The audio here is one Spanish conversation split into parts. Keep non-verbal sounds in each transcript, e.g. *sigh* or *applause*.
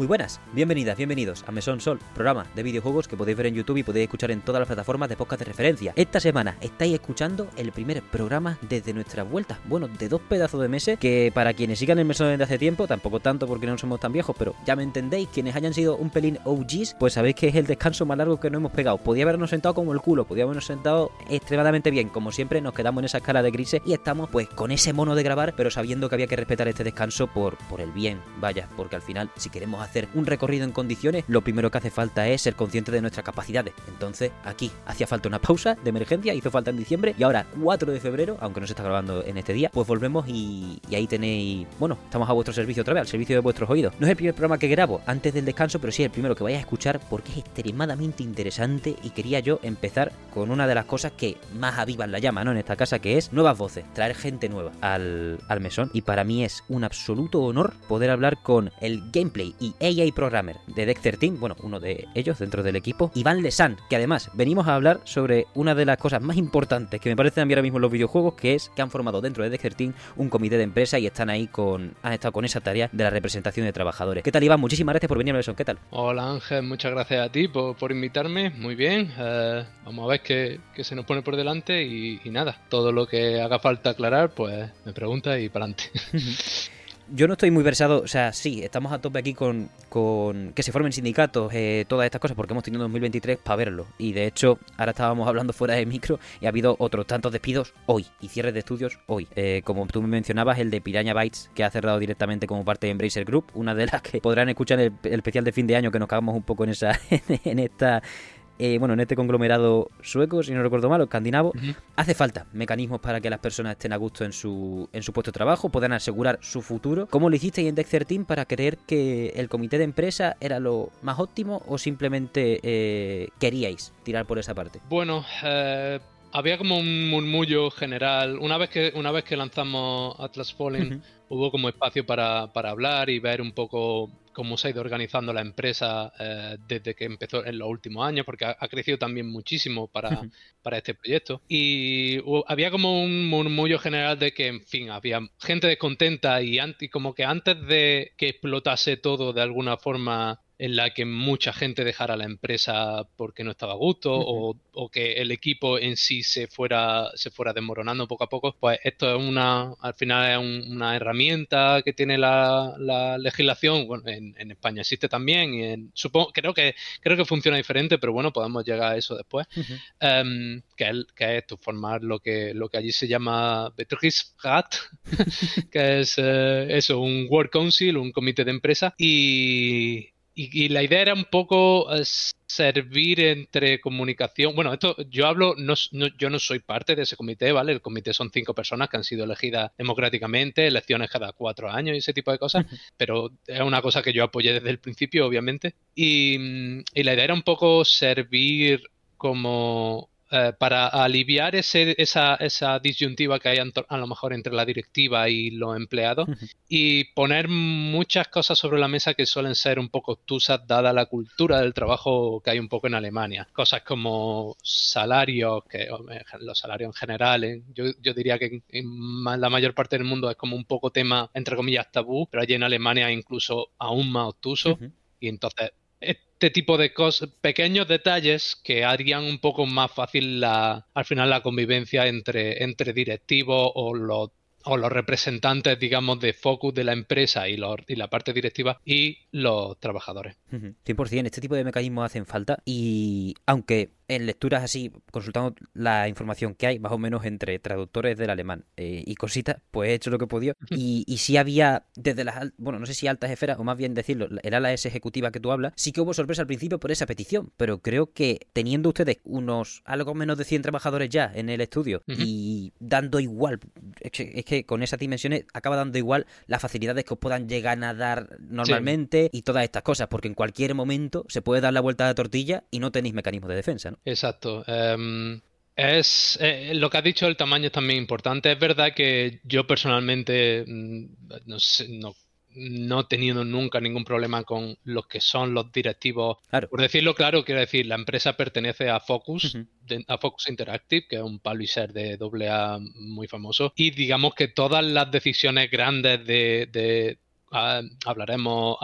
Muy buenas, bienvenidas, bienvenidos a Mesón Sol, programa de videojuegos que podéis ver en YouTube y podéis escuchar en todas las plataformas de podcast de referencia. Esta semana estáis escuchando el primer programa desde nuestra vuelta, bueno, de dos pedazos de meses, que para quienes sigan el Mesón desde hace tiempo, tampoco tanto porque no somos tan viejos, pero ya me entendéis, quienes hayan sido un pelín OGs, pues sabéis que es el descanso más largo que no hemos pegado. Podía habernos sentado como el culo, podía habernos sentado extremadamente bien, como siempre nos quedamos en esa escala de grises y estamos pues con ese mono de grabar, pero sabiendo que había que respetar este descanso por, por el bien, vaya, porque al final si queremos hacer un recorrido en condiciones, lo primero que hace falta es ser consciente de nuestras capacidades. Entonces, aquí hacía falta una pausa de emergencia, hizo falta en diciembre y ahora 4 de febrero, aunque no se está grabando en este día, pues volvemos y, y ahí tenéis, bueno, estamos a vuestro servicio otra vez, al servicio de vuestros oídos. No es el primer programa que grabo antes del descanso, pero sí el primero que vais a escuchar porque es extremadamente interesante y quería yo empezar con una de las cosas que más avivan la llama, ¿no? En esta casa, que es nuevas voces, traer gente nueva al, al mesón. Y para mí es un absoluto honor poder hablar con el gameplay y AI programmer de Dexter Team, bueno, uno de ellos dentro del equipo, Iván Lesan, que además venimos a hablar sobre una de las cosas más importantes que me parecen a mí ahora mismo en los videojuegos, que es que han formado dentro de Dexter Team un comité de empresa y están ahí con, han estado con esa tarea de la representación de trabajadores. ¿Qué tal Iván? Muchísimas gracias por venir a Mesón, ¿qué tal? Hola Ángel, muchas gracias a ti por, por invitarme, muy bien, eh, vamos a ver qué, qué, se nos pone por delante y, y, nada, todo lo que haga falta aclarar, pues me pregunta y para adelante. *laughs* yo no estoy muy versado, o sea, sí, estamos a tope aquí con, con que se formen sindicatos, eh, todas estas cosas, porque hemos tenido 2023 para verlo. Y de hecho, ahora estábamos hablando fuera de micro y ha habido otros tantos despidos hoy y cierres de estudios hoy. Eh, como tú me mencionabas, el de Piraña Bytes, que ha cerrado directamente como parte de Embracer Group, una de las que podrán escuchar el, el especial de fin de año que nos cagamos un poco en esa *laughs* en esta eh, bueno, en este conglomerado sueco, si no recuerdo mal, o escandinavo, uh -huh. hace falta mecanismos para que las personas estén a gusto en su, en su puesto de trabajo, puedan asegurar su futuro. ¿Cómo lo hicisteis en Dexter Team para creer que el comité de empresa era lo más óptimo o simplemente eh, queríais tirar por esa parte? Bueno, eh había como un murmullo general. Una vez que, una vez que lanzamos Atlas Fallen, uh -huh. Hubo como espacio para, para, hablar y ver un poco cómo se ha ido organizando la empresa eh, desde que empezó en los últimos años, porque ha, ha crecido también muchísimo para, uh -huh. para este proyecto. Y había como un murmullo general de que, en fin, había gente descontenta y, y como que antes de que explotase todo de alguna forma en la que mucha gente dejara la empresa porque no estaba a gusto uh -huh. o, o, que el equipo en sí se fuera, se fuera desmoronando poco a poco, pues esto es una, al final es un, una herramienta que tiene la, la legislación, bueno, en, en, España existe también y en, supongo, creo que, creo que funciona diferente, pero bueno, podemos llegar a eso después, uh -huh. um, que, es, que es esto, formar lo que, lo que allí se llama Betriebsrat, *laughs* que es uh, eso, un Work Council, un comité de empresa y y, y, la idea era un poco uh, servir entre comunicación. Bueno, esto yo hablo, no, no, yo no soy parte de ese comité, ¿vale? El comité son cinco personas que han sido elegidas democráticamente, elecciones cada cuatro años y ese tipo de cosas, pero es una cosa que yo apoyé desde el principio, obviamente. Y, y la idea era un poco servir como eh, para aliviar ese, esa, esa, disyuntiva que hay a lo mejor entre la directiva y los empleados uh -huh. y poner muchas cosas sobre la mesa que suelen ser un poco obtusas dada la cultura del trabajo que hay un poco en Alemania. Cosas como salarios, que los salarios en general, ¿eh? yo, yo, diría que en, en, la mayor parte del mundo es como un poco tema, entre comillas, tabú, pero allí en Alemania incluso aún más obtuso. Uh -huh. Y entonces este tipo de cosas, pequeños detalles que harían un poco más fácil la, al final la convivencia entre, entre directivos o los o los representantes, digamos, de focus de la empresa y, los, y la parte directiva y los trabajadores. 100%, este tipo de mecanismos hacen falta y aunque en lecturas así, consultando la información que hay, más o menos entre traductores del alemán eh, y cositas, pues he hecho lo que he podido. Y, y sí había, desde las, bueno, no sé si altas esferas, o más bien decirlo, era la S ejecutiva que tú hablas, sí que hubo sorpresa al principio por esa petición, pero creo que teniendo ustedes unos algo menos de 100 trabajadores ya en el estudio uh -huh. y dando igual, es que, es que, con esas dimensiones acaba dando igual las facilidades que os puedan llegar a dar normalmente sí. y todas estas cosas, porque en cualquier momento se puede dar la vuelta a la tortilla y no tenéis mecanismos de defensa, ¿no? Exacto. Um, es eh, lo que has dicho, el tamaño es también importante. Es verdad que yo personalmente mm, no, sé, no, no he tenido nunca ningún problema con los que son los directivos. Claro. Por decirlo claro, quiero decir, la empresa pertenece a Focus, uh -huh. de, a Focus Interactive, que es un publisher de AA muy famoso. Y digamos que todas las decisiones grandes de, de ah, hablaremos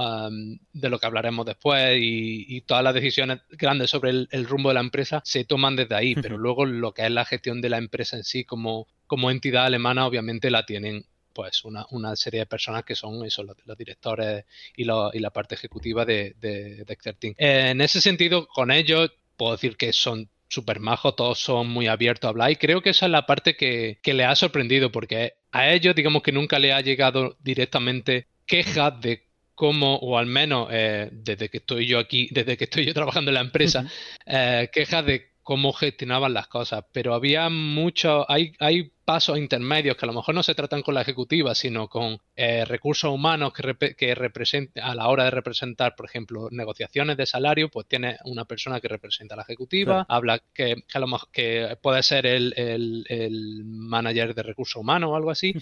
de lo que hablaremos después y, todas las decisiones grandes sobre el, rumbo de la empresa se toman desde ahí, pero luego lo que es la gestión de la empresa en sí como, como entidad alemana obviamente la tienen pues una, una, serie de personas que son eso, los, directores y, y, la parte ejecutiva de, de, de En ese sentido, con ellos puedo decir que son súper majos, todos son muy abiertos a hablar y creo que esa es la parte que, que le ha sorprendido porque a ellos digamos que nunca le ha llegado directamente quejas de cómo, o al menos eh, desde que estoy yo aquí, desde que estoy yo trabajando en la empresa, eh, quejas de cómo gestionaban las cosas, pero había mucho, hay, hay pasos intermedios que a lo mejor no se tratan con la ejecutiva, sino con eh, recursos humanos que, que representen, a la hora de representar, por ejemplo, negociaciones de salario, pues tiene una persona que representa a la ejecutiva, habla que, a lo mejor, que puede ser el, el, manager de recursos humanos o algo así.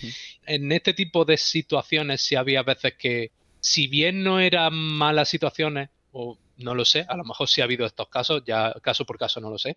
En este tipo de situaciones sí había veces que, si bien no eran malas situaciones, o no lo sé, a lo mejor sí ha habido estos casos, ya caso por caso no lo sé,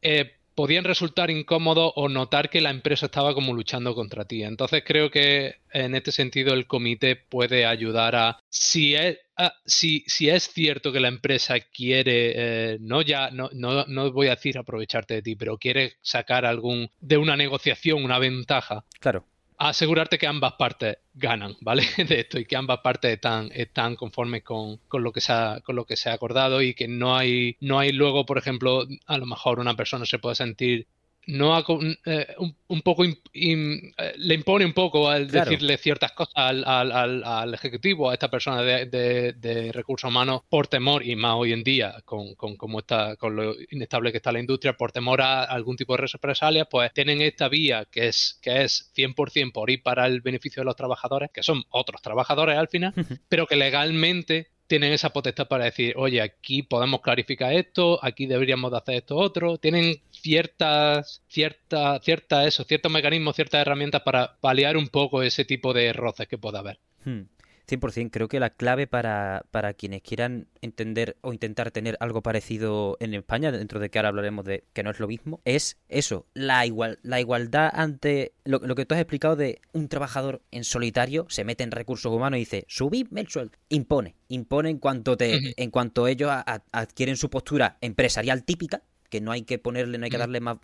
eh, podían resultar incómodos o notar que la empresa estaba como luchando contra ti. Entonces creo que en este sentido el comité puede ayudar a si es si, si es cierto que la empresa quiere, eh, no ya, no, no, no, voy a decir aprovecharte de ti, pero quiere sacar algún de una negociación, una ventaja. Claro asegurarte que ambas partes ganan, ¿vale? *laughs* De esto y que ambas partes están, están conformes con, con, lo que se ha, con lo que se ha acordado y que no hay, no hay luego, por ejemplo, a lo mejor una persona se puede sentir no eh, un, poco eh, le impone un poco al decirle ciertas cosas al, al, al, ejecutivo, a esta persona de, de, recursos humanos, por temor, y más hoy en día, con, con, cómo está, con lo inestable que está la industria, por temor a algún tipo de represalias, pues tienen esta vía que es, que es 100% por ir para el beneficio de los trabajadores, que son otros trabajadores al final, *laughs* pero que legalmente tienen esa potestad para decir, oye, aquí podemos clarificar esto, aquí deberíamos de hacer esto otro. Tienen ciertas, cierta, cierta eso, ciertos mecanismos, ciertas herramientas para paliar un poco ese tipo de roces que pueda haber. Hmm. 100%. Creo que la clave para, para quienes quieran entender o intentar tener algo parecido en España, dentro de que ahora hablaremos de que no es lo mismo, es eso, la, igual, la igualdad ante lo, que tú has explicado de un trabajador en solitario se mete en recursos humanos y dice, subidme el sueldo. Impone, impone en cuanto, te, en cuanto ellos adquieren su postura empresarial típica, que no hay que ponerle, no hay que darle más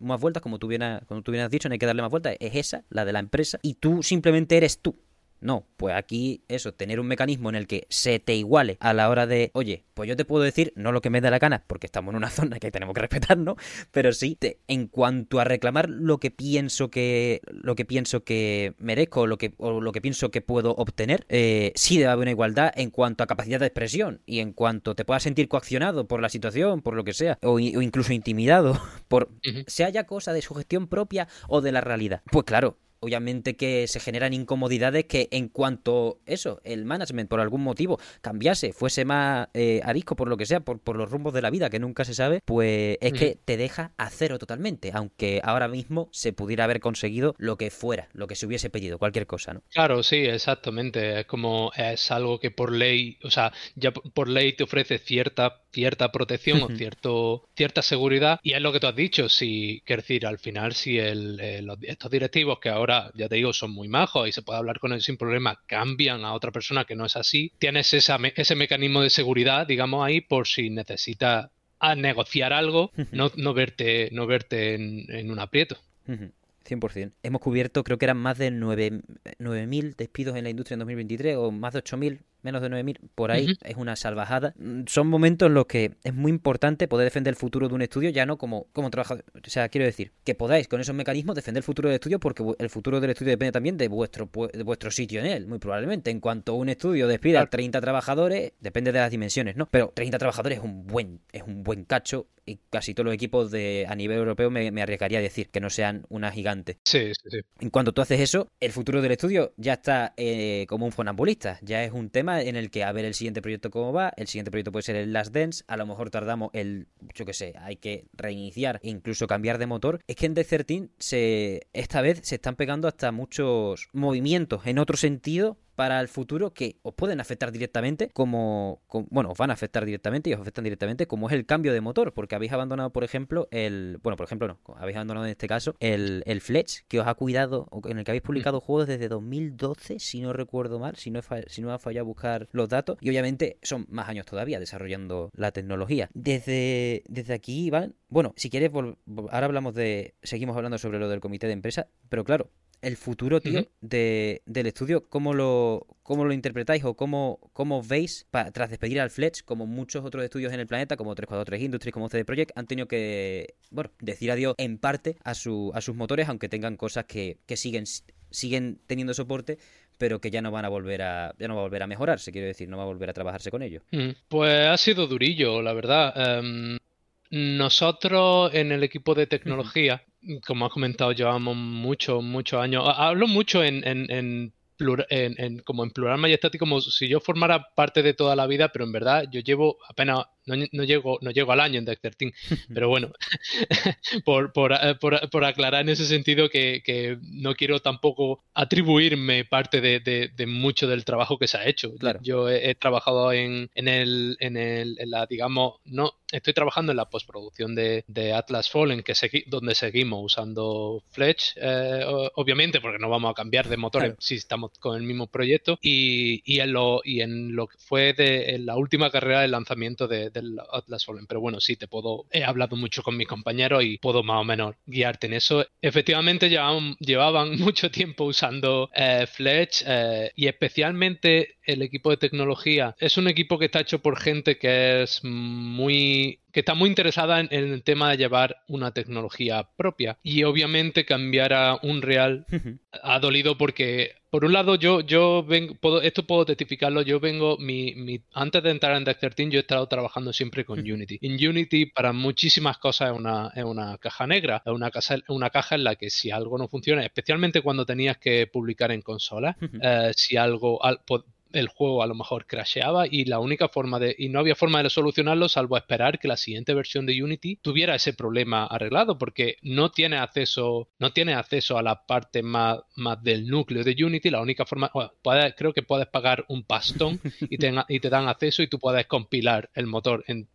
más vueltas, como tú, bien, como tú bien has dicho, no hay que darle más vueltas, es esa, la de la empresa, y tú simplemente eres tú. No, pues aquí eso, tener un mecanismo en el que se te iguale a la hora de, oye, pues yo te puedo decir, no lo que me da la gana, porque estamos en una *laughs* zona que tenemos que respetar, ¿no? Pero sí, en cuanto a reclamar lo que pienso que, lo que pienso que merezco o lo que, o lo que pienso que puedo obtener, eh, sí debe haber una igualdad en cuanto a capacidad de expresión y en cuanto te puedas sentir coaccionado por la situación, por lo que sea, o, incluso intimidado *laughs* por, sea ya cosa de su gestión propia o de la realidad. Pues claro, obviamente que se generan incomodidades que en cuanto eso, el management por algún motivo cambiase, fuese más eh, arisco por lo que sea, por, por, los rumbos de la vida que nunca se sabe, pues es que te deja a cero totalmente, aunque ahora mismo se pudiera haber conseguido lo que fuera, lo que se hubiese pedido, cualquier cosa, ¿no? Claro, sí, exactamente, es como es algo que por ley, o sea, ya por ley te ofrece cierta cierta protección o cierto, cierta seguridad. Y es lo que tú has dicho, si, quiero decir, al final, si el, estos directivos que ahora, ya te digo, son muy majos y se puede hablar con ellos sin problema, cambian a otra persona que no es así, tienes esa, ese mecanismo de seguridad, digamos, ahí por si necesitas negociar algo, no, no verte, no verte en, en un aprieto. 100%. Hemos cubierto, creo que eran más de 9.000 despidos en la industria en 2023 o más de 8.000 menos de 9.000, por ahí, es una salvajada. Son momentos en los que es muy importante poder defender el futuro de un estudio, ya no como, como trabajador. O sea, quiero decir, que podáis con esos mecanismos defender el futuro del estudio, porque el futuro del estudio depende también de vuestro, de vuestro sitio en él, muy probablemente. En cuanto un estudio despida a 30 trabajadores, depende de las dimensiones, ¿no? Pero 30 trabajadores es un buen, es un buen cacho y casi todos los equipos de a nivel europeo me, arriesgaría a decir que no sean una gigante. Sí, sí, sí. En cuanto tú haces eso, el futuro del estudio ya está eh, como un fonambulista, ya es un tema en el que a ver el siguiente proyecto cómo va, el siguiente proyecto puede ser el Last Dance, a lo mejor tardamos el, yo que sé, hay que reiniciar e incluso cambiar de motor. Es que en Death 13 se, esta vez se están pegando hasta muchos movimientos en otro sentido para el futuro que os pueden afectar directamente, como, bueno, os van a afectar directamente y os afectan directamente, como es el cambio de motor, porque habéis abandonado, por ejemplo, el, bueno, por ejemplo, no, habéis abandonado en este caso el, el Fletch, que os ha cuidado, en el que habéis publicado juegos desde 2012, si no recuerdo mal, si no, si no ha fallado buscar los datos, y obviamente son más años todavía desarrollando la tecnología. Desde, desde aquí, Iván, bueno, si quieres, ahora hablamos de, seguimos hablando sobre lo del comité de empresa, pero claro, el futuro, tío, de, del estudio, ¿cómo lo, cómo lo interpretáis o cómo, cómo veis, tras despedir al Fletch, como muchos otros estudios en el planeta, como 343 Industries, como CD Projekt, han tenido que, bueno, decir adiós en parte a, su, a sus motores, aunque tengan cosas que, que siguen, siguen teniendo soporte, pero que ya no van a volver a ya no va a volver a mejorarse, quiero decir, no va a volver a trabajarse con ellos. Pues ha sido durillo, la verdad. Em, nosotros en el equipo de tecnología como has comentado, llevamos muchos, muchos años. Hablo mucho en, en, en, en, como en plural majestático, como si yo formara parte de toda la vida, pero en verdad yo llevo apenas no, no, llego, no llego al año en Deck 13, *laughs* pero bueno, *laughs* por, por, eh, por, por, aclarar en ese sentido que, que, no quiero tampoco atribuirme parte de, de, mucho del trabajo que se ha hecho. Claro. Yo he, trabajado en, en, el, en, el, en la, digamos, no, estoy trabajando en la postproducción de, de Atlas Fallen, que donde seguimos usando Fletch, eh, obviamente, porque no vamos a cambiar de motor si estamos con el mismo proyecto, y, y, en, lo, y en lo que fue de en la última carrera de lanzamiento de, del Atlas Fallen. Pero bueno, sí, te puedo. He hablado mucho con mis compañeros y puedo más o menos guiarte en eso. Efectivamente, llevaban, llevaban *laughs* mucho tiempo usando eh, Fletch eh, y especialmente el equipo de tecnología. Es un equipo que está hecho por gente que es muy que está muy interesada en, el tema de llevar una tecnología propia. Y obviamente cambiar a un real ha dolido porque, por un lado, yo, yo vengo, puedo, esto puedo testificarlo, yo vengo, mi, mi, antes de entrar en Deck 13 yo he estado trabajando siempre con Unity. En Unity para muchísimas cosas es una, es una caja negra, es una, casa, una caja en la que si algo no funciona, especialmente cuando tenías que publicar en consola, eh, si algo, el juego a lo mejor crasheaba y la única forma de y no había forma de solucionarlo salvo esperar que la siguiente versión de Unity tuviera ese problema arreglado porque no tiene acceso no tiene acceso a la parte más, más del núcleo de Unity la única forma creo que puedes pagar un pastón y te, y te dan acceso y tú puedes compilar el motor en,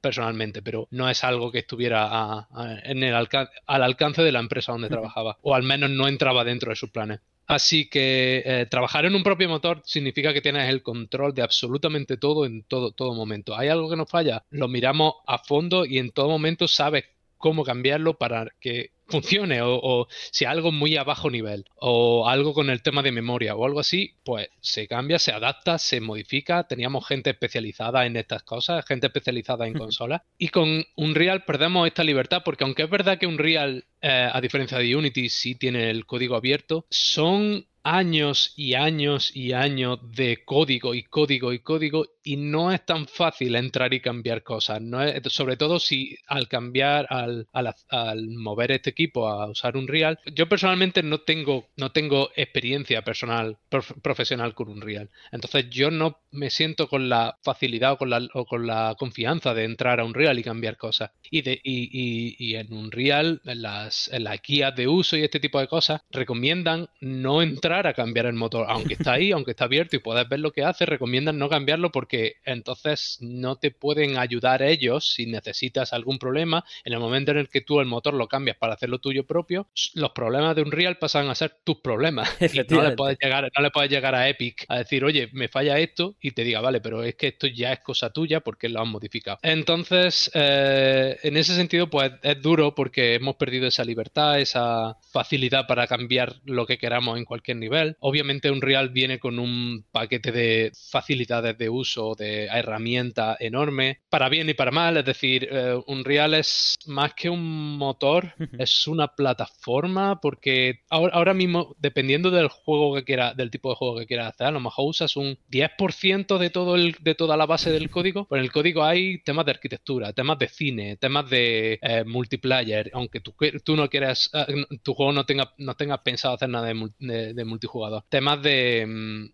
personalmente, pero no es algo que estuviera en el al alcance de la empresa donde trabajaba, o al menos no entraba dentro de sus planes. Así que eh, trabajar en un propio motor significa que tienes el control de absolutamente todo en todo, todo momento. ¿Hay algo que nos falla? Lo miramos a fondo y en todo momento sabes cómo cambiarlo para que funcione o, si algo muy a bajo nivel o algo con el tema de memoria o algo así, pues se cambia, se adapta, se modifica. Teníamos gente especializada en estas cosas, gente especializada en consolas y con Unreal perdemos esta libertad porque aunque es verdad que Unreal, eh, a diferencia de Unity, sí tiene el código abierto, son años y años y años de código y código y código y no es tan fácil entrar y cambiar cosas. No es, sobre todo si al cambiar, al, al, mover este equipo a usar un Real, yo personalmente no tengo, no tengo experiencia personal, profesional con un Real. Entonces yo no me siento con la facilidad o con la, o con la confianza de entrar a un Real y cambiar cosas. Y, de, y, y, y en un Real, en las, en las guías de uso y este tipo de cosas, recomiendan no entrar a cambiar el motor. Aunque está ahí, aunque está abierto y puedes ver lo que hace, recomiendan no cambiarlo porque porque entonces no te pueden ayudar ellos si necesitas algún problema. En el momento en el que tú el motor lo cambias para hacerlo tuyo propio, los problemas de Unreal pasan a ser tus problemas. *laughs* no le, puedes llegar, no le puedes llegar a Epic a decir, oye, me falla esto y te diga, vale, pero es que esto ya es cosa tuya porque lo han modificado. Entonces, eh, en ese sentido, pues es duro porque hemos perdido esa libertad, esa facilidad para cambiar lo que queramos en cualquier nivel. Obviamente Unreal viene con un paquete de facilidades de uso de herramienta enorme, para bien y para mal, es decir, eh, Unreal es más que un motor, es una plataforma porque ahora, ahora, mismo, dependiendo del juego que quiera, del tipo de juego que quieras hacer, a lo mejor usas un 10% de, todo el, de toda la base del código, pero en el código hay temas de arquitectura, temas de cine, temas de eh, multiplayer, aunque tú, tú no quieras, eh, tu juego no tenga, no tenga pensado hacer nada de, multijugador, temas de, mm,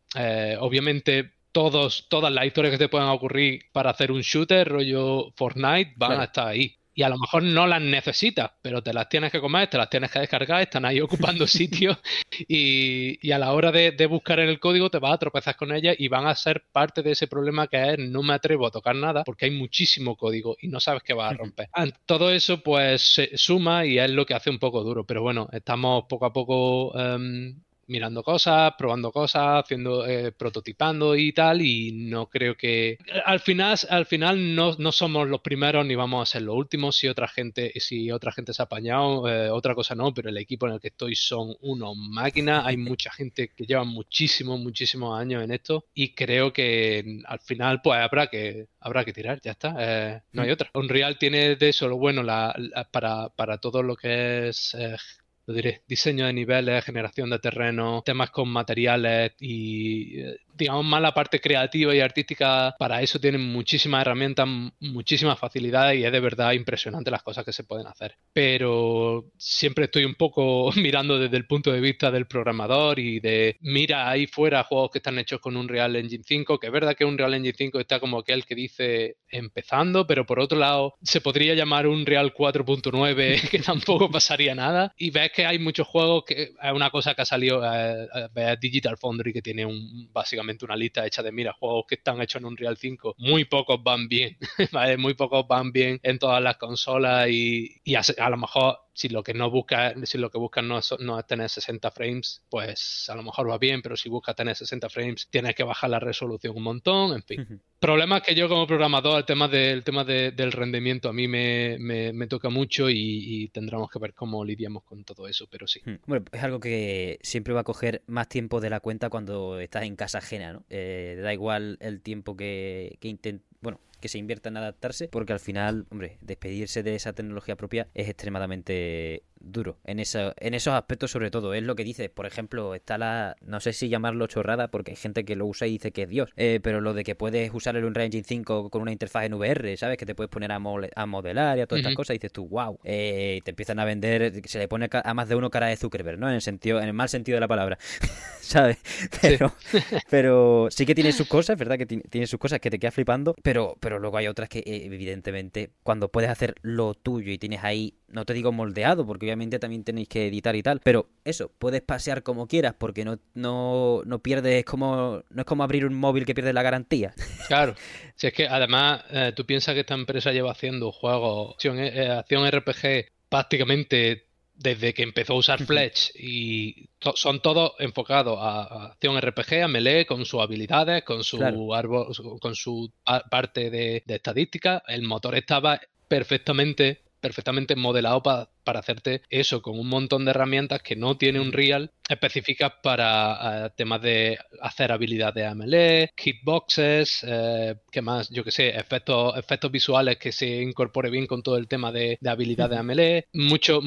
obviamente, todos, todas las historias que te puedan ocurrir para hacer un shooter, rollo Fortnite, van a estar ahí. y a lo mejor no las necesitas, pero te las tienes que comer, te las tienes que descargar, están ahí *laughs* ocupando sitio y, a la hora de, buscar en el código te vas a tropezar con ellas y van a ser parte de ese problema que es no me atrevo a tocar nada porque hay muchísimo código y no sabes qué vas a romper. Todo eso pues se suma y es lo que hace un poco duro, pero bueno, estamos poco a poco em, mirando cosas, probando cosas, haciendo, eh, prototipando y tal, y no creo que al final, al final no, no, somos los primeros ni vamos a ser los últimos. Si otra gente, si otra gente se ha apañado, eh, otra cosa no, pero el equipo en el que estoy son unos máquinas. Hay mucha gente que lleva muchísimos, muchísimos años en esto, y creo que al final, pues habrá que habrá que tirar, ya está. Eh, no hay mm. otra. Unreal tiene de eso lo bueno la, para, para todo lo que es lo diré, diseño de niveles, generación de terreno, temas con materiales y eh, digamos, más la parte creativa y artística, para eso tienen muchísimas herramientas, muchísimas facilidades y es de verdad impresionante las cosas que se pueden hacer. Pero siempre estoy un poco *laughs* mirando desde el punto de vista del programador y de mira ahí fuera juegos que están hechos con un Real Engine 5, que es verdad que un Real Engine 5 está como aquel que dice empezando, pero por otro lado se podría llamar un Real 4.9 *laughs* que tampoco pasaría nada. Y ves que hay muchos juegos que es una cosa que ha salido, eh, eh, Digital Foundry que tiene un básicamente una lista hecha de, mira, juegos que están hechos en un Real 5, muy pocos van bien, *laughs* ¿vale? Muy pocos van bien en todas las consolas y, y a, lo mejor si lo que no busca, si lo que buscan no es, no es, tener 60 frames, pues a lo mejor va bien, pero si buscas tener 60 frames, tienes que bajar la resolución un montón, en fin. Problema es que yo como programador, el tema, del tema del rendimiento a mí me, me, toca mucho y, tendremos que ver cómo lidiamos con todo eso, pero sí. Bueno, es algo que siempre va a coger más tiempo de la cuenta cuando estás en casa ajena, ¿no? Eh, da igual el tiempo que, que que se invierta en adaptarse, porque al final, hombre, despedirse de esa tecnología propia es extremadamente duro en, eso, en esos aspectos sobre todo. Es lo que dices, por ejemplo, está la, no sé si llamarlo chorrada porque hay gente que lo usa y dice que es Dios, eh, pero lo de que puedes usar el Unreal Engine 5 con una interfaz en VR, ¿sabes? Que te puedes poner a, a modelar y a todas estas cosas y dices tú, wow, eh, te empiezan a vender, se le pone a más de uno cara de Zuckerberg, ¿no? En el sentido, en el mal sentido de la palabra, *laughs* ¿sabes? Pero sí. *laughs* pero sí que tiene sus cosas, ¿verdad? Que tiene, sus cosas que te quedas flipando, pero, pero luego hay otras que evidentemente cuando puedes hacer lo tuyo y tienes ahí, no te digo moldeado, porque obviamente también tenéis que editar y tal, pero eso, puedes pasear como quieras porque no, no, no pierdes como, no es como abrir un móvil que pierde la garantía. *laughs* Claro, si es que además eh, tú piensas que esta empresa lleva haciendo juegos, acción, eh, acción RPG prácticamente desde que empezó a usar Fletch y son todos enfocados a, acción RPG, a melee, con sus habilidades, con su árbol, con su parte de, de estadística. El motor estaba perfectamente perfectamente modelado para hacerte eso con un montón de herramientas que no tiene un real específicas para eh, temas de hacer habilidades de AML, hitboxes, eh, que más, yo que sé, efectos, efectos visuales que se incorpore bien con todo el tema de, de habilidad de AML, mucho,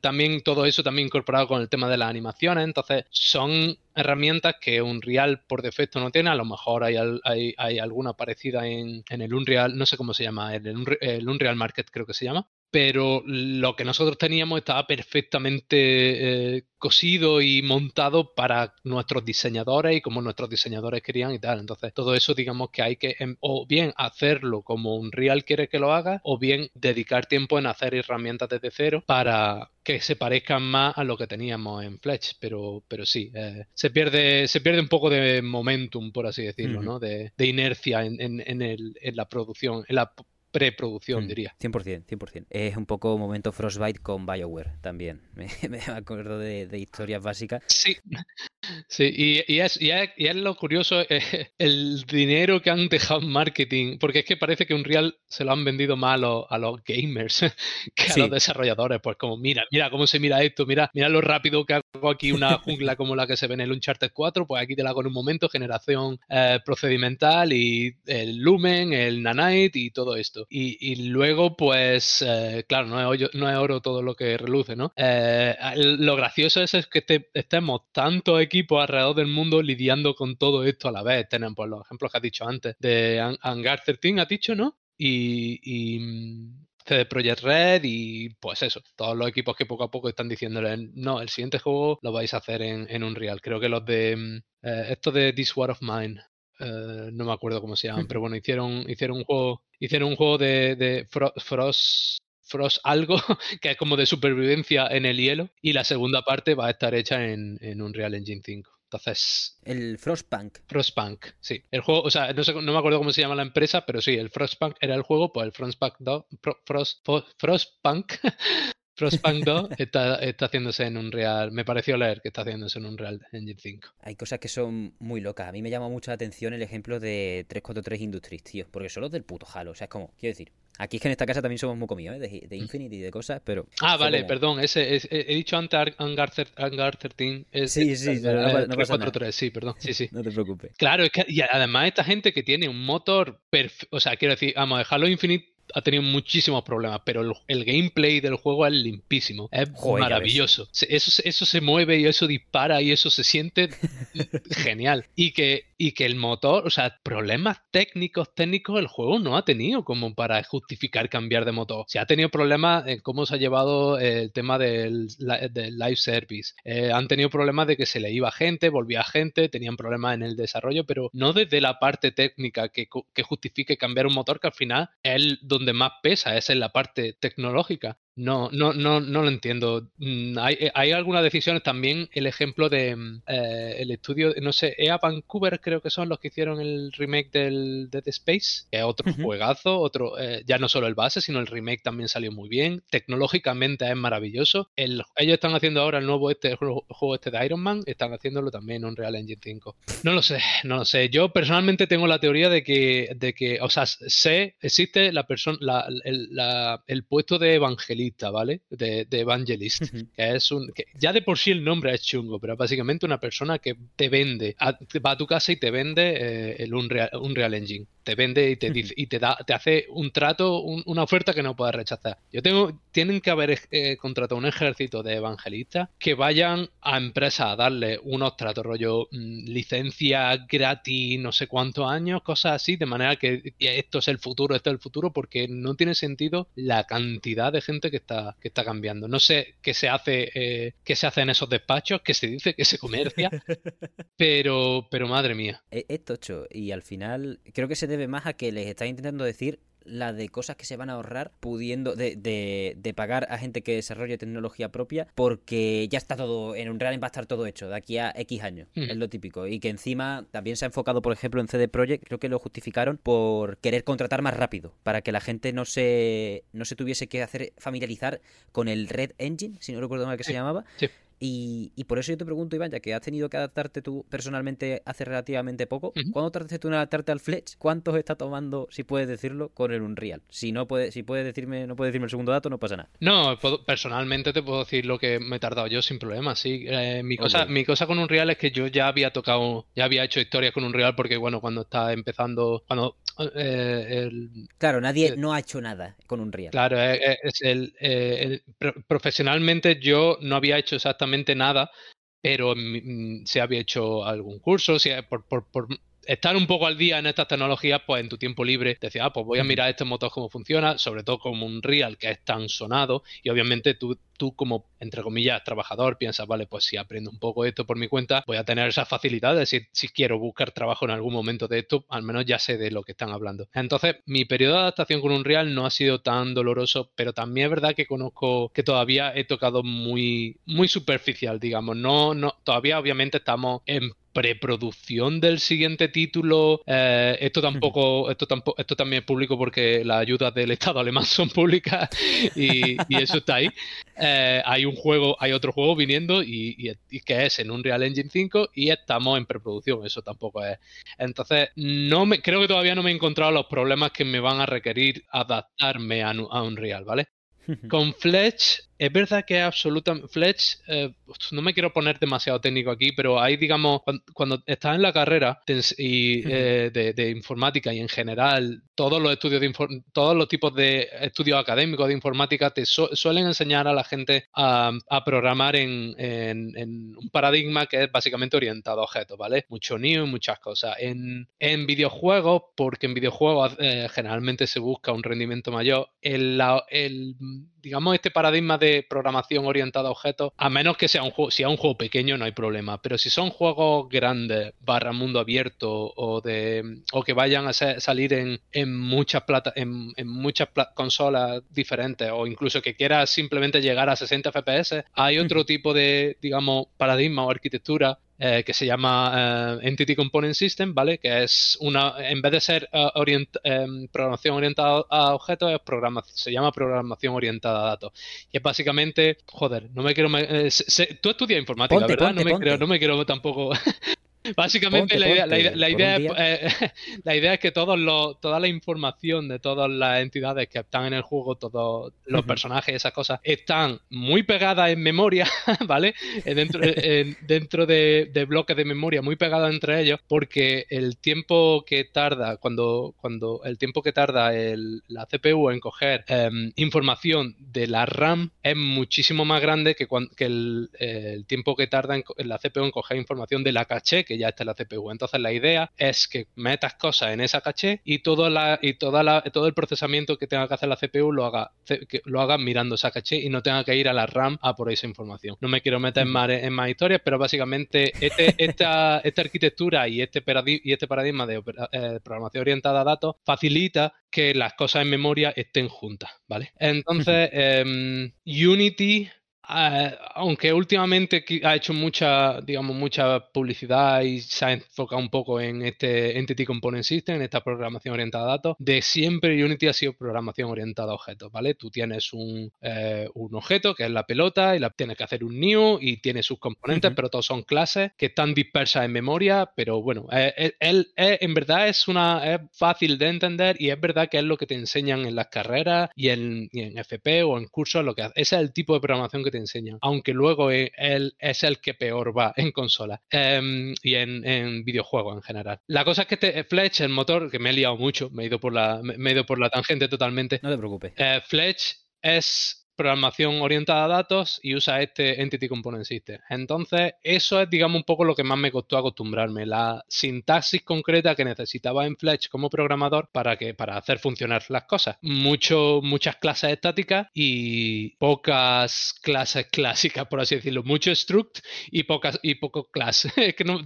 también todo eso también incorporado con el tema de las animaciones, entonces son herramientas que Unreal por defecto no tiene, a lo mejor hay, hay, hay alguna parecida en, en, el Unreal, no sé cómo se llama, el, el Unreal Market creo que se llama, pero lo que nosotros teníamos estaba perfectamente eh, cosido y montado para nuestros diseñadores y como nuestros diseñadores querían y tal. Entonces, todo eso digamos que hay que em, o bien hacerlo como un real quiere que lo haga o bien dedicar tiempo en hacer herramientas desde cero para que se parezcan más a lo que teníamos en Fletch, pero, pero sí, eh, se, pierde, se pierde un poco de momentum, por así decirlo, ¿no? De, inercia en, en, el, en la producción, en la preproducción, mm, diría. 100%, 100%. Es un poco momento Frostbite con BioWare también. *laughs* Me, acuerdo de, historias básicas. Sí, *laughs* sí y, y, es, y, es, lo curioso, eh, *laughs* el dinero que han dejado en marketing, porque es que parece que un real se lo han vendido más a los, gamers que a los desarrolladores. Pues como, mira, mira cómo se mira esto, mira, mira lo rápido que hago aquí una *laughs* jungla como la que se ve en el Uncharted 4, pues aquí te la hago en un momento, generación eh, procedimental y el lumen, el nanite y todo esto. Y, luego, pues, eh, claro, no es, no es, oro todo lo que reluce, ¿no? Eh, lo gracioso es, que estemos tantos equipos alrededor del mundo lidiando con todo esto a la vez. Tenemos pues, los ejemplos que has dicho antes de Hangar 13, has dicho, ¿no? Y, y mm, CD Projekt Red y pues eso, todos los equipos que poco a poco están diciéndole, no, el siguiente juego lo vais a hacer en, en Unreal. Creo que los de, mm, eh, esto de This War of Mine, eh, no me acuerdo cómo se llaman, pero bueno, hicieron, hicieron un juego, hicieron un juego de, de Frost, Frost algo, *laughs* que es como de supervivencia en el hielo, y la segunda parte va a estar hecha en, en Unreal Engine 5. Entonces. El Frostpunk. Frostpunk, sí. El juego, o sea, no, sé, no me acuerdo cómo se llama la empresa, pero sí, el Frostpunk era el juego, pues el Frostpunk 2, Frost, Frostpunk *laughs* Frostpunk 2 está, está, haciéndose en un real. Me pareció leer que está haciéndose en un real Engine 5. Hay cosas que son muy locas. A mí me llama mucho la atención el ejemplo de 343 Industries, tío. Porque son los del puto Halo. O sea, es como, quiero decir, Aquí es que en esta casa también somos muy comidos, ¿eh? de, de. Infinity y de cosas, pero. Ah, vale, perdón. Ese, he dicho antes Hangar, 13. Es, sí, sí, no, no 343, sí, perdón. Sí, sí. *laughs* no te preocupes. Claro, es que y además esta gente que tiene un motor. O sea, quiero decir, vamos, Halo Infinite ha tenido muchísimos problemas, pero el, gameplay del juego es limpísimo. Es maravilloso. Eso, eso se mueve y eso dispara y eso se siente *laughs* genial. Y que, y que el motor, o sea, problemas técnicos, técnicos, el juego no ha tenido como para justificar cambiar de motor. Se ha tenido problemas en cómo se ha llevado el tema del, live service. Eh, han tenido problemas de que se le iba gente, volvía gente, tenían problemas en el desarrollo, pero no desde la parte técnica que, que justifique cambiar un motor que al final es donde donde más pesa, es en la parte tecnológica. No, no, no, no lo entiendo. Mm, hay, eh, hay algunas decisiones también, el ejemplo de mm, eh, el estudio, no sé, EA Vancouver creo que son los que hicieron el remake del Dead Space, que es otro juegazo, otro, eh, ya no solo el base, sino el remake también salió muy bien. Tecnológicamente es maravilloso. El, ellos están haciendo ahora el nuevo este, juego este de Iron Man, están haciéndolo también en Unreal Engine 5. No lo sé, no lo sé. Yo personalmente tengo la teoría de que, de que o sea, sé, existe la persona, la, el, el puesto de evangelista ¿vale? De, Evangelist, que es un... Que ya de por sí el nombre es chungo, pero básicamente una persona que te vende, va a tu casa y te vende eh, el Unreal, Unreal Engine te vende y te dice y te da te hace un trato una oferta que no puedes rechazar. Yo tengo tienen que haber eh, contratado un ejército de evangelistas que vayan a empresas a darle unos tratos rollo mm, licencia gratis no sé cuántos años cosas así de manera que esto es el futuro esto es el futuro porque no tiene sentido la cantidad de gente que está que está cambiando. No sé qué se hace eh, qué se hace en esos despachos qué se dice que se comercia *laughs* pero pero madre mía. Es tocho y al final creo que se debe más a que les está intentando decir la de cosas que se van a ahorrar pudiendo de, de, pagar a gente que desarrolle tecnología propia porque ya está todo en un real va a estar todo hecho de aquí a X años hmm. es lo típico. Y que encima también se ha enfocado por ejemplo en CD Projekt creo que lo justificaron por querer contratar más rápido para que la gente no se no se tuviese que hacer familiarizar con el Red Engine si no recuerdo mal que se llamaba. sí y, y, por eso yo te pregunto, Iván, ya que has tenido que adaptarte tú personalmente hace relativamente poco, ¿cuándo trataste tú de adaptarte al Fletch? ¿Cuántos está tomando, si puedes decirlo, con el Unreal? Si no puedes, si puedes decirme, no puedes decirme el segundo dato, no pasa nada. No, personalmente te puedo decir lo que me he tardado yo sin problema, sí. Eh, mi, cosa, mi cosa con Unreal es que yo ya había tocado, ya había hecho historias con Unreal porque, bueno, cuando estaba empezando, cuando eh, claro, nadie no ha hecho nada con Unreal. Claro, es, el, profesionalmente yo no había hecho exactamente nada, pero mm, se había hecho algún curso, si, por, por, por, estar un poco al día en estas tecnologías, pues en tu tiempo libre decía, ah, pues voy a mirar este motor cómo funciona, sobre todo como un real que es tan sonado, y obviamente tú, tú como, entre comillas, trabajador, piensas, vale, pues si aprendo un poco esto por mi cuenta, voy a tener esa facilidad de si, si quiero buscar trabajo en algún momento de esto, al menos ya sé de lo que están hablando. Entonces, mi periodo de adaptación con un real no ha sido tan doloroso, pero también es verdad que conozco que todavía he tocado muy, muy superficial, digamos, no, no, todavía obviamente estamos en preproducción del siguiente título. Eh, esto tampoco, esto tampoco, esto también es público porque las ayudas del Estado alemán son públicas y, eso está ahí. Eh, hay un juego, hay otro juego viniendo y, que es en un Real Engine 5 y estamos en preproducción. Eso tampoco es. Entonces, no me, creo que todavía no me he encontrado los problemas que me van a requerir adaptarme a, a Unreal, ¿vale? Con Fletch es verdad que absolutamente. Fletch, eh, no me quiero poner demasiado técnico aquí, pero hay, digamos, cuando, estás en la carrera y, eh, de, informática y en general, todos los estudios de todos los tipos de estudios académicos de informática te suelen enseñar a la gente a, programar en, un paradigma que es básicamente orientado a objetos, ¿vale? Mucho new, muchas cosas. En, videojuegos, porque en videojuegos eh, generalmente se busca un rendimiento mayor, el, el digamos, este paradigma de de programación orientada a objetos, a menos que sea un juego, si es un juego pequeño no hay problema, pero si son juegos grandes, barra mundo abierto o de o que vayan a salir en, en muchas plata, en, muchas consolas diferentes o incluso que quieras simplemente llegar a 60 FPS, hay otro tipo de, digamos, paradigma o arquitectura eh, que se llama eh, Entity Component System, ¿vale? Que es una, en vez de ser eh, em, programación orientada a objetos, es se llama programación orientada a datos. Y es básicamente, joder, no me quiero... tú estudias informática, ¿verdad? no, me Quiero, no me quiero tampoco *laughs* Básicamente la, idea, la, idea, es, eh, *laughs* la, idea, es, que todos los, toda la información de todas las entidades que están en el juego, todos los personajes, esas cosas, están muy pegadas en memoria, *laughs* ¿vale? Eh, dentro, eh, dentro de, bloques de memoria, muy pegadas entre ellos, porque el tiempo que tarda, cuando, cuando el tiempo que tarda el, la CPU en coger em, información de la RAM es muchísimo más grande que, que el, el, tiempo que tarda en, la CPU en coger información de la caché que ya está en la CPU. Entonces la idea es que metas cosas en esa caché y todo la y toda la, todo el procesamiento que tenga que hacer la CPU lo haga que lo haga mirando esa caché y no tenga que ir a la RAM a por esa información. No me quiero meter en más, en más historias, pero básicamente este, *laughs* esta, esta arquitectura y este, y este paradigma de eh, programación orientada a datos facilita que las cosas en memoria estén juntas, ¿vale? Entonces, *laughs* em, Unity eh, aunque últimamente ha hecho mucha, digamos, mucha publicidad y se ha enfocado un poco en este Entity Component System, en esta programación orientada a datos, de siempre Unity ha sido programación orientada a objetos, ¿vale? Tú tienes un, eh, un objeto que es la pelota y la tienes que hacer un new y tiene sus componentes, pero todos son clases que están dispersas en memoria, pero bueno, eh, él, en verdad es una es fácil de entender y es verdad que es lo que te enseñan en las carreras y en, y en FP o en cursos, lo que ese es el tipo de programación que te enseñan, aunque luego e, él es el que peor va en consola em, y en, videojuegos en general. La cosa es que este Fletch, el motor, que me he liado mucho, me he ido por la, me he ido por la tangente totalmente. No te preocupes. Eh, Fletch es programación orientada a datos y usa este Entity Component System. Entonces, eso es, digamos, un poco lo que más me costó acostumbrarme, la sintaxis concreta que necesitaba en Fletch como programador para que para hacer funcionar las cosas. Mucho, muchas clases estáticas y pocas clases clásicas, por así decirlo. Mucho struct y pocas y poco class. *laughs* es que no,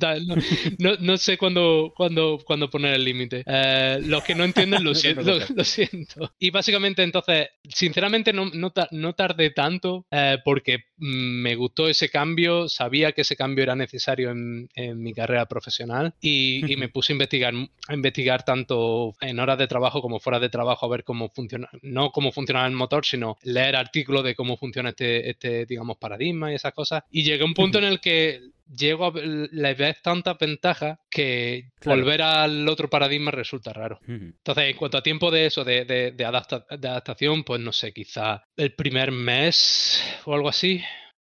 no, sé cuándo, cuándo, cuándo poner el límite. Eh, los que no entienden lo, *laughs* siento, *laughs* lo, siento. Y básicamente, entonces, sinceramente, no, no no tardé tanto eh, porque mm, me gustó ese cambio, sabía que ese cambio era necesario en, mi carrera profesional y, me puse a investigar, a investigar tanto en horas de trabajo como fuera de trabajo a ver cómo funciona, no cómo funciona el motor, sino leer artículos de cómo funciona este, este digamos, paradigma y esas cosas. Y llegué a un punto en el que llego a le ves tantas ventajas que volver al otro paradigma resulta raro. Entonces, en cuanto a tiempo de eso, de, de, de adaptación, pues no sé, quizá el primer mes o algo así.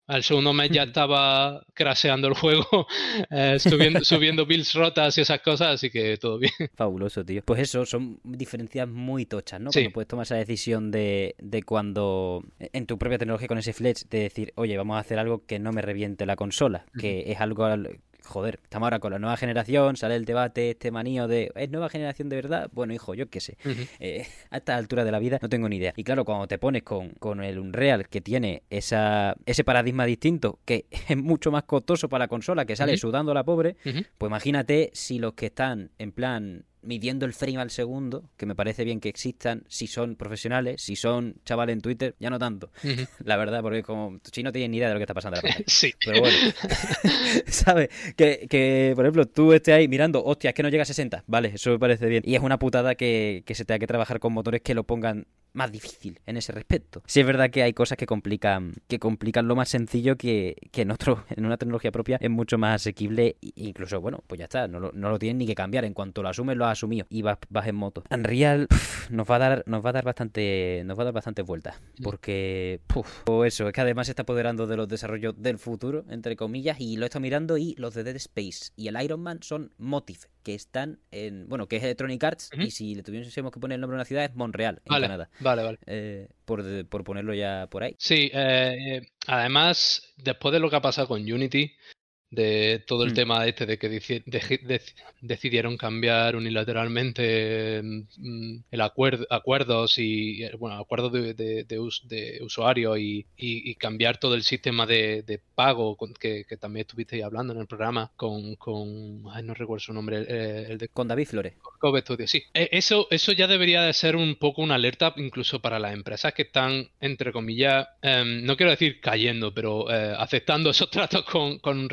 Al segundo mes ya estaba craseando el juego, *laughs* eh, subiendo, *laughs* subiendo builds rotas y esas cosas, así que todo bien. Fabuloso, tío. Pues eso, son diferencias muy tochas, ¿no? Cuando puedes tomar esa decisión de, de cuando, en tu propia tecnología con ese fletch, de decir, oye, vamos a hacer algo que no me reviente la consola, que es algo joder, estamos ahora con la nueva generación, sale el debate, este manío de, ¿es nueva generación de verdad? Bueno, hijo, yo qué sé. Eh, a esta altura de la vida no tengo ni idea. Y claro, cuando te pones con, con el Unreal que tiene esa, ese paradigma distinto, que *laughs* es mucho más costoso para la consola, que sale sudando la pobre, pues imagínate si los que están en plan midiendo el frame al segundo, que me parece bien que existan si son profesionales, si son chavales en Twitter, ya no tanto. *laughs* La verdad, porque como si no tienes ni idea de lo que está pasando. *laughs* sí. Pero bueno, *laughs* ¿sabes? Que, que, por ejemplo, tú estés ahí mirando, hostia, es que no llega a 60. Vale, eso me parece bien. Y es una putada que, que se tenga que trabajar con motores que lo pongan más difícil en ese respecto. Sí es verdad que hay cosas que complican, que complican lo más sencillo que, que en otro, en una tecnología propia es mucho más asequible e incluso, bueno, pues ya está, no lo, no lo tienen ni que cambiar. En cuanto lo asumes, lo has asumido y vas, vas en moto. Unreal nos va a dar, nos va a dar bastante, nos va a dar bastante vueltas. Porque, o eso, es que además se está apoderando de los desarrollos del futuro, entre comillas, y lo he estado mirando y los de Dead Space y el Iron Man son Motive que están en. Bueno, que es Electronic Arts, y si le tuviésemos que poner el nombre de una ciudad es Montreal, en Canadá. Vale, vale. Eh, por, por, ponerlo ya por ahí. Sí, eh, además, después de lo que ha pasado con Unity, de todo el Hmm. tema este de que dici- de- de- decidieron cambiar unilateralmente mm, el acuerdo, acuerdos y bueno acuerdos de, de, de us- de usuario y, y- y cambiar todo el sistema de, de pago con- que, que también estuvisteis hablando en el programa con, con ay, no recuerdo su nombre el de Con David Flores. Cove Studio, sí. E- Eso, eso ya debería de ser un poco una alerta incluso para las empresas que están, entre comillas, em, no quiero decir cayendo, pero eh, aceptando esos tratos con, con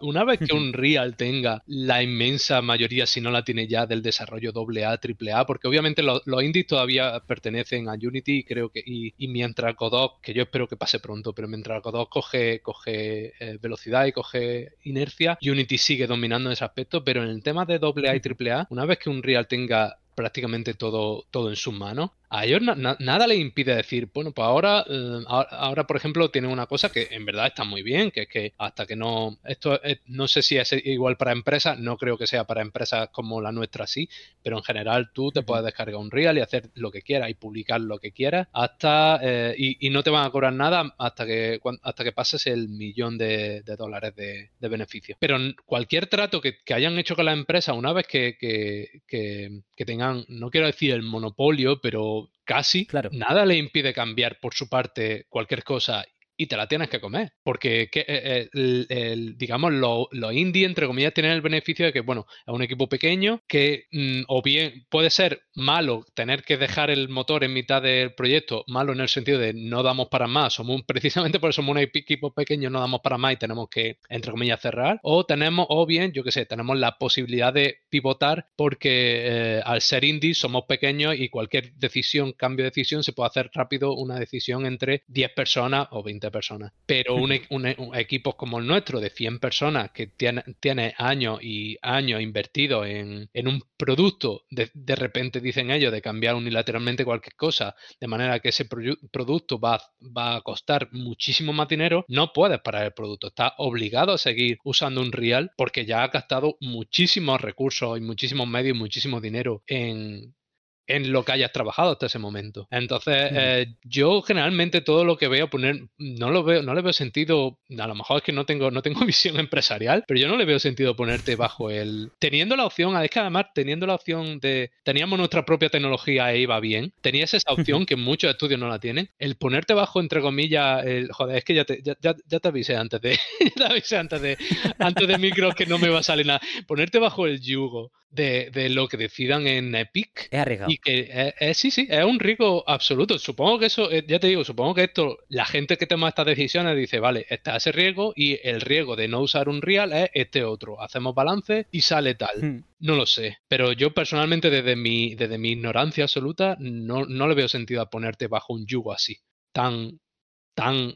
Una vez que Unreal tenga la inmensa mayoría, si no la tiene ya, del desarrollo AA, AAA, porque obviamente lo- los indies todavía pertenecen a Unity y creo que, y, y mientras Godot, que yo espero que pase pronto, pero mientras Godot coge, coge eh, velocidad y coge inercia, Unity sigue dominando ese aspecto, pero en el tema de AA y AAA, una vez que Unreal tenga prácticamente todo, todo en sus manos. A ellos na- na- nada les impide decir, bueno, pues ahora, eh, ahora, ahora, por ejemplo, tienen una cosa que en verdad está muy bien, que es que hasta que no, esto es- no sé si es igual para empresas, no creo que sea para empresas como la nuestra sí, pero en general tú te puedes descargar un Real y hacer lo que quieras y publicar lo que quieras hasta, eh, y, y no te van a cobrar nada hasta que, hasta que pases el millón de, de dólares de, de beneficio. Pero cualquier trato que, que hayan hecho con la empresa, una vez que, que- que tengan, no quiero decir el monopolio, pero casi, Claro. nada le impide cambiar por su parte cualquier cosa y te la tienes que comer. Porque, que, eh, el, el- digamos, los lo indie, entre comillas, tienen el beneficio de que, bueno, es un equipo pequeño que, mm, o bien puede ser malo tener que dejar el motor en mitad del proyecto, malo en el sentido de no damos para más, somos *laughs* precisamente por eso somos un equipo pequeño, no damos para más y tenemos que, entre comillas, cerrar. O tenemos, o bien, yo qué sé, tenemos la posibilidad de pivotar porque eh, al ser indie somos pequeños y cualquier decisión, cambio de decisión, se puede hacer rápido una decisión entre 10 personas o 20 personas. Pero un, e- un e- un equipos como el nuestro, de 100 personas, que tiene, tiene años y años invertidos en, en un producto, de, de repente dicen ellos, de cambiar unilateralmente cualquier cosa, de manera que ese producto va, va a costar muchísimo más dinero, no puedes parar el producto. Estás obligado a seguir usando un real porque ya has gastado muchísimos recursos y muchísimos medios y muchísimo dinero en, en lo que hayas trabajado hasta ese momento. Entonces, eh, yo generalmente todo lo que veo poner, no lo veo, no le veo sentido, a lo mejor es que no tengo, no tengo *laughs* visión empresarial, pero yo no le veo sentido ponerte bajo el. Teniendo la opción, es que además, teniendo la opción de. Teníamos nuestra propia tecnología e iba bien. Tenías esa opción que muchos estudios no la tienen. El ponerte bajo, entre comillas, el. Joder, es que ya te, ya, ya- ya te avisé antes de. *laughs* ya te avisé antes de. Antes de micro que no me va a salir nada. Ponerte bajo el yugo de, de lo que decidan en Epic. Es arriesgado. Y que es, es- sí, sí, es un riesgo absoluto. Supongo que eso, eh, ya te digo, supongo que esto, la gente que toma estas decisiones dice, vale, está ese riesgo y el riesgo de no usar un real es este otro. Hacemos balance y sale tal. Hmm. No lo sé. Pero yo personalmente, desde mi, desde mi ignorancia absoluta, no, no le veo sentido a ponerte bajo un yugo así. Tan, tan,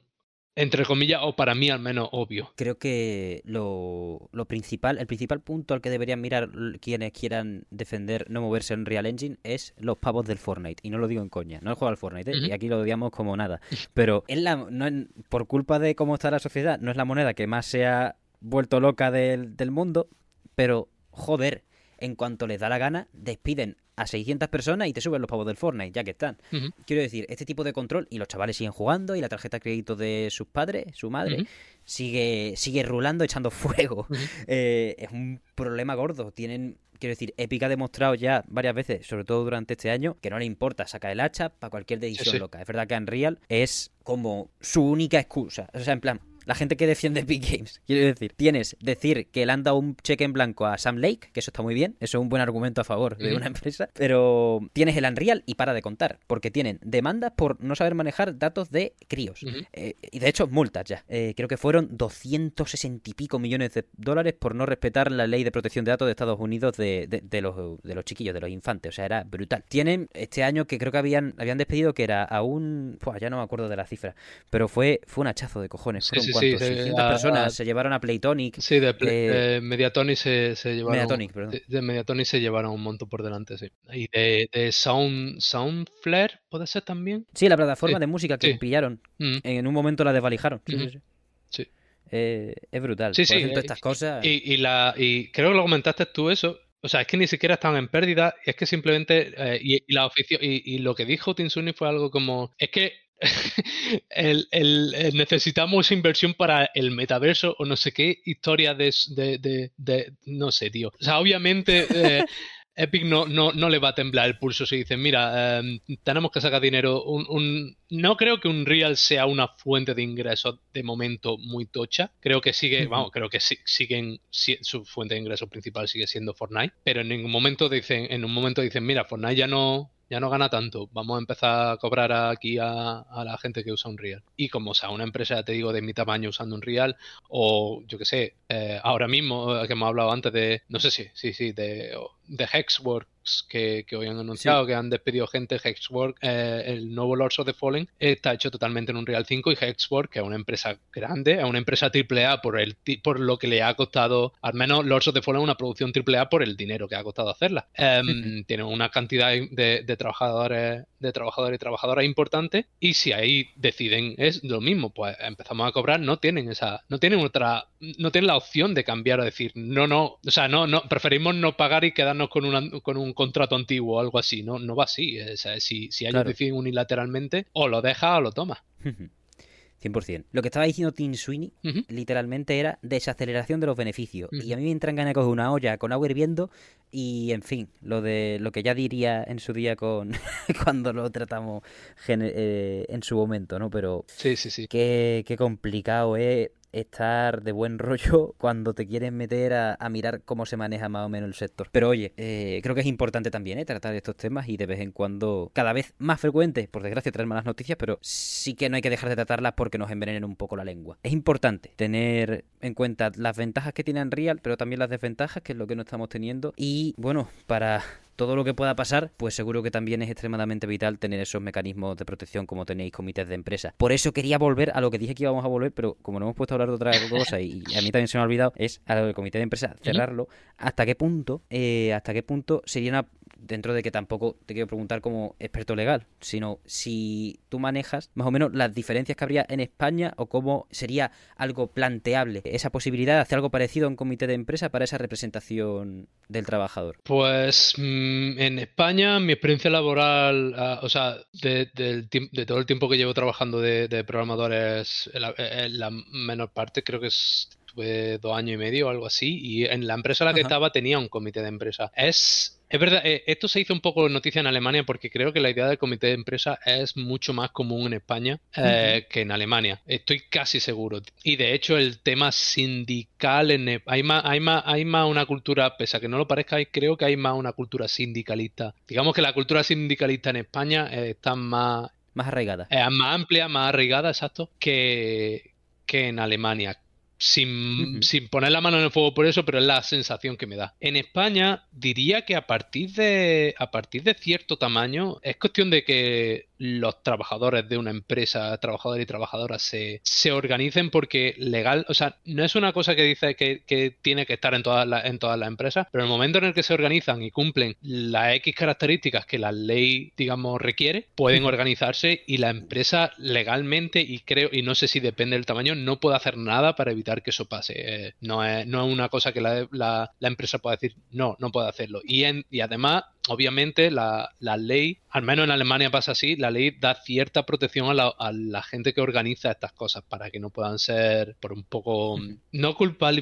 entre comillas, o para mí al menos obvio. Creo que lo, lo principal, el principal punto al que deberían mirar quienes quieran defender no moverse en Real Engine es los pavos del Fortnite. Y no lo digo en coña, no he jugado al Fortnite, ¿eh? Y aquí lo odiamos como nada. *laughs* Pero es la, no es- por culpa de cómo está la sociedad, no es la moneda que más se ha vuelto loca del, del mundo, pero joder, en cuanto les da la gana, despiden a 600 personas y te suben los pavos del Fortnite, ya que están. Quiero decir, este tipo de control, y los chavales siguen jugando, y la tarjeta de crédito de sus padres, su madre, sigue, sigue rulando, echando *laughs* fuego. Eh, es un problema gordo. Tienen, quiero decir, Epic ha demostrado ya varias veces, sobre todo durante este año, que no le importa sacar el hacha para cualquier decisión sí. loca. Es verdad que Unreal es como su única excusa. O sea, en plan, la gente que defiende *laughs* Epic Games, quiero decir, tienes decir que le han dado un cheque en blanco a Sam Lake, que eso está muy bien, eso es un buen argumento a favor de una *laughs* empresa, pero tienes el Unreal y para de contar, porque tienen demandas por no saber manejar datos de críos. Eh, y de hecho, multas ya. Eh, creo que fueron 260 y pico millones de dólares por no respetar la ley de protección de datos de Estados Unidos de, de- de los, de los chiquillos, de los infantes. O sea, era brutal. Tienen este año que creo que habían, habían despedido que era a un. Buah, ya no me acuerdo de la cifra. Pero fue, fue un hachazo de cojones. Sí, sí, sí, sí, 600 a- personas a- se llevaron a Playtonic. Sí, de, Play- Eh, de Mediatonic se, se llevaron. Mediatonic, perdón. De, de Mediatonic se llevaron un montón por delante, sí. Y de, de Sound, Soundflare, ¿puede ser también? Sí, la plataforma Sí, de música que sí. pillaron. Mm. En un momento la desvalijaron. Sí, sí, Ujú. sí. Sí. Eh, es brutal. Sí, Por sí, ejemplo, eh, estas cosas. Y, y la, y creo que lo comentaste tú eso. O sea, es que ni siquiera estaban en pérdida, es que simplemente, eh, y, y la oficio, y, y lo que dijo Tinsuni fue algo como, es que *laughs* el, necesitamos inversión para el metaverso o no sé qué historia de, de, no sé, tío. O sea, obviamente eh, Epic no, no, no, le va a temblar el pulso si dicen, mira, em, tenemos que sacar dinero. Un, no creo que un Real sea una fuente de ingresos de momento muy tocha. Creo que sigue, vamos, creo que siguen, su fuente de ingresos principal sigue siendo Fortnite, pero en ningún momento dicen, en un momento dicen, mira, Fortnite ya no, ya no gana tanto, vamos a empezar a cobrar aquí a, la gente que usa un real. Y como sea una empresa, te digo, de mi tamaño usando un real, o yo que sé, eh, ahora mismo eh, que hemos hablado antes de, no sé si, sí, sí, de, de Hexwork que, hoy han anunciado que han despedido gente. Hexwork, eh, el nuevo Lords of the Fallen, está hecho totalmente en un Real 5 y Hexwork, que es una empresa grande, es una empresa AAA por, el, por lo que le ha costado, al menos Lords of the Fallen, una producción AAA por el dinero que ha costado hacerla. Em, tiene una cantidad de, trabajadores de trabajadores y trabajadoras importante y si ahí deciden es lo mismo pues empezamos a cobrar no tienen esa no tienen otra no tienen la opción de cambiar o decir no no o sea no no preferimos no pagar y quedarnos con, una, con un contrato antiguo o algo así. No, no va así. si, si ellos deciden unilateralmente, o lo deja o lo toma. *laughs* 100%. Lo que estaba diciendo Tim Sweeney, literalmente, era desaceleración de los beneficios. Y a mí me entran ganas de coger una olla con agua hirviendo y, en fin, lo de lo que ya diría en su día con *laughs* cuando lo tratamos eh, en su momento, ¿no? Pero sí, sí, sí. Qué, qué complicado es estar de buen *laughs* rollo cuando te quieres meter a, mirar cómo se maneja más o menos el sector. Pero oye, eh, creo que es importante también ¿eh? tratar estos temas y de vez en cuando, cada vez más frecuente, por desgracia, traer malas noticias, pero sí que no hay que dejar de tratarlas porque nos envenenen un poco la lengua. Es importante tener en cuenta las ventajas que tiene Unreal, pero también las desventajas, que es lo que no estamos teniendo. Y bueno, para todo lo que pueda pasar, pues seguro que también es extremadamente vital tener esos mecanismos de protección como tenéis comités de empresa. Por eso quería volver a lo que dije que íbamos a volver, pero como no hemos puesto a hablar de otra *laughs* cosa y a mí también se me ha olvidado, es a lo del comité de empresa cerrarlo. ¿Hasta qué punto, eh, hasta qué punto sería una dentro de que tampoco te quiero preguntar como experto legal, sino si tú manejas más o menos las diferencias que habría en España o cómo sería algo planteable esa posibilidad de hacer algo parecido a un comité de empresa para esa representación del trabajador. Pues mm, en España mi experiencia laboral, ah, o sea, de, todo el tiempo que llevo trabajando de, programadores, en la, menor parte creo que estuve dos años y medio o algo así, y en la empresa en la que estaba tenía un comité de empresa. Es es verdad, eh, esto se hizo un poco noticia en Alemania porque creo que la idea del comité de empresa es mucho más común en España eh, que en Alemania. Estoy casi seguro. Y de hecho el tema sindical, en, hay, más, hay, más, hay más una cultura, pese a que no lo parezca, creo que hay más una cultura sindicalista. Digamos que la cultura sindicalista en España está más... Más arraigada. Es más amplia, más arraigada, exacto, que, que en Alemania sin, sin, poner la mano en el fuego por eso, pero es la sensación que me da. En España diría que a partir de a partir de cierto tamaño es cuestión de que los trabajadores de una empresa, trabajadores y trabajadoras, se, se organicen porque legal, o sea, no es una cosa que dice que, que tiene que estar en todas las en todas las empresas, pero en el momento en el que se organizan y cumplen las X características que la ley, digamos, requiere, pueden organizarse y la empresa legalmente, y creo, y no sé si depende del tamaño, no puede hacer nada para evitar que eso pase. Eh, no, es, no es una cosa que la, la, la empresa pueda decir, no, no puede hacerlo. Y, en, y además, obviamente la, ley, al menos en Alemania pasa así, la ley da cierta protección a la, gente que organiza estas cosas para que no puedan ser por un poco no,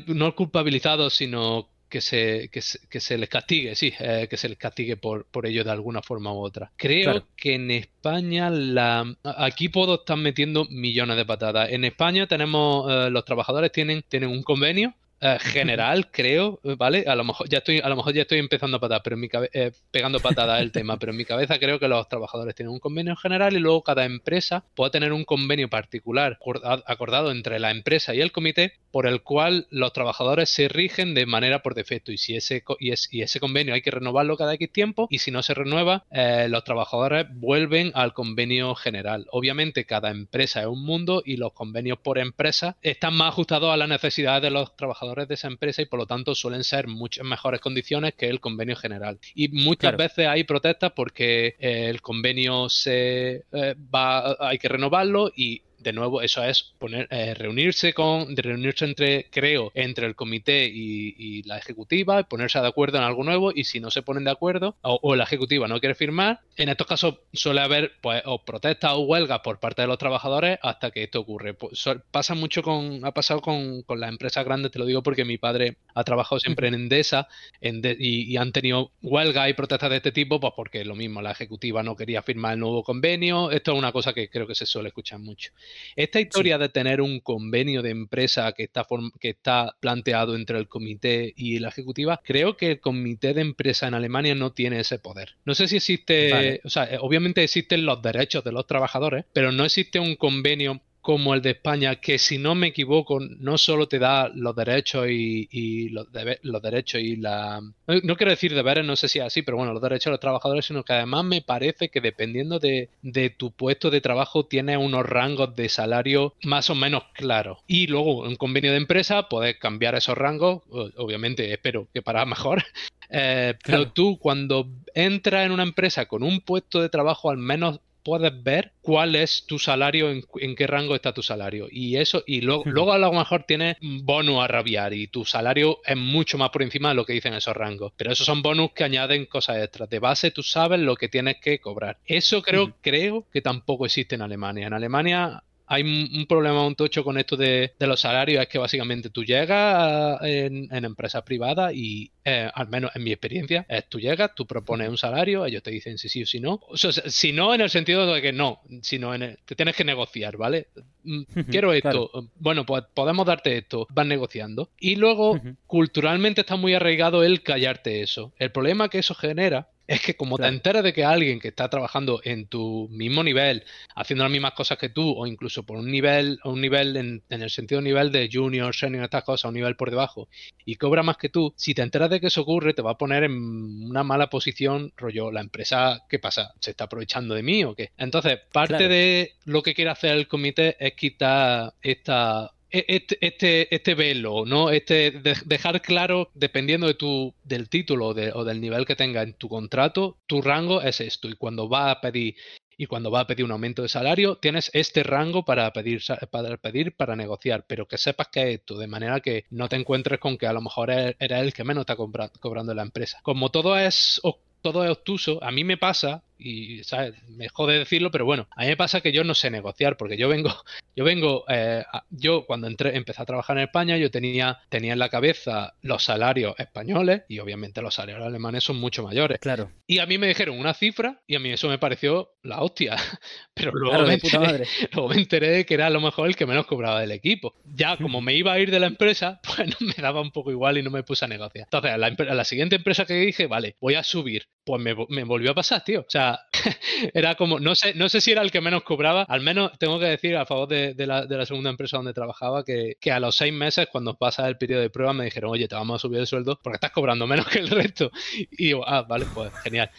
no culpabilizados, sino que se, que se, les castigue, sí, eh, que se les castigue por, por ello de alguna forma u otra. Creo que en España la aquí puedo estar metiendo millones de patadas. En España tenemos eh, los trabajadores tienen, tienen un convenio eh, general, *laughs* creo, ¿vale? A lo mejor ya estoy, a lo mejor ya estoy empezando a patar, pero en mi eh, pegando patadas el tema, pero en mi cabeza creo que los trabajadores tienen un convenio general y luego cada empresa puede tener un convenio particular acordado entre la empresa y el comité por el cual los trabajadores se rigen de manera por defecto y si ese y, ese convenio hay que renovarlo cada X tiempo y si no se renueva eh, los trabajadores vuelven al convenio general. Obviamente cada empresa es un mundo y los convenios por empresa están más ajustados a las necesidades de los trabajadores de esa empresa y por lo tanto suelen ser muchas mejores condiciones que el convenio general. Y muchas veces hay protestas porque el convenio se eh, va, hay que renovarlo y de nuevo, eso es poner, eh, reunirse con, reunirse entre, creo, entre el comité y, la ejecutiva, ponerse de acuerdo en algo nuevo y si no se ponen de acuerdo o, la ejecutiva no quiere firmar, en estos casos suele haber pues o protestas o huelgas por parte de los trabajadores hasta que esto ocurre. Pues, pasa mucho con, ha pasado con, con las empresas grandes, te lo digo porque mi padre ha trabajado siempre en Endesa y, han tenido huelgas y protestas de este tipo, pues porque lo mismo, la ejecutiva no quería firmar el nuevo convenio. Esto es una cosa que creo que se suele escuchar mucho. Esta historia de tener un convenio de empresa que está, que está planteado entre el comité y la ejecutiva, creo que el comité de empresa en Alemania no tiene ese poder. No sé si existe, o sea, eh, obviamente existen los derechos de los trabajadores, pero no existe un convenio como el de España, que si no me equivoco, no solo te da los derechos y, los, los, derechos y la... No, quiero decir deberes, no sé si es así, pero bueno, los derechos de los trabajadores, sino que además me parece que dependiendo de, tu puesto de trabajo tienes unos rangos de salario más o menos claros. Y luego, en convenio de empresa, puedes cambiar esos rangos, obviamente espero que para mejor, *laughs* eh, pero tú cuando entras en una empresa con un puesto de trabajo al menos puedes ver cuál es tu salario, en, qué rango está tu salario. Y eso, y luego, luego a lo mejor tienes bonus a rabiar y tu salario es mucho más por encima de lo que dicen esos rangos. Pero esos son bonus que añaden cosas extras. De base tú sabes lo que tienes que cobrar. Eso creo, creo que tampoco existe en Alemania. En Alemania hay un, problema un tocho con esto de, los salarios, es que básicamente tú llegas en, empresas privadas y, eh, al menos en mi experiencia, es tú llegas, tú propones un salario, ellos te dicen si sí o si no. O sea, si no en el sentido de que no, sino en te tienes que negociar, ¿vale? Mm, *laughs* quiero esto, bueno, pues podemos darte esto, vas negociando. Y luego, culturalmente está muy arraigado el callarte eso. El problema que eso genera es que como te enteras de que alguien que está trabajando en tu mismo nivel, haciendo las mismas cosas que tú, o incluso por un nivel, un nivel en, el sentido nivel de junior, senior, estas cosas, un nivel por debajo, y cobra más que tú, si te enteras de que eso ocurre, te va a poner en una mala posición, rollo, la empresa, ¿qué pasa? ¿Se está aprovechando de mí o qué? Entonces, parte de lo que quiere hacer el comité es quitar esta este, este, este velo, ¿no? Este dejar claro, dependiendo de tu, del título o del nivel que tenga en tu contrato, tu rango es esto. Y cuando va a pedir, y cuando va a pedir un aumento de salario, tienes este rango para pedir, para pedir, para negociar, pero que sepas que es esto, de manera que no te encuentres con que a lo mejor eres el que menos está cobrando la empresa. Como todo es todo es obtuso, a mí me pasa, y ¿sabes? me jode decirlo, pero bueno, a mí me pasa que yo no sé negociar, porque yo vengo, *laughs* yo vengo, eh, yo cuando entré, empecé a trabajar en España, yo tenía, tenía en la cabeza los salarios españoles y obviamente los salarios alemanes son mucho mayores. Claro. Y a mí me dijeron una cifra y a mí eso me pareció la hostia. *laughs* Pero luego, me, enteré, *laughs* luego me enteré de que era a lo mejor el que menos cobraba del equipo. Ya como me iba a ir de la empresa, pues me daba un poco igual y no me puse a negociar. Entonces, a la, a la siguiente empresa que dije, vale, voy a subir, pues me, me volvió a pasar, tío. O sea, *laughs* era como, no sé, no sé si era el que menos cobraba, al menos tengo que decir a favor de, la, de la, segunda empresa donde trabajaba que, que, a los seis meses, cuando pasa el periodo de prueba, me dijeron, oye, te vamos a subir el sueldo porque estás cobrando menos *laughs* que el resto. Y yo, ah, vale, pues genial.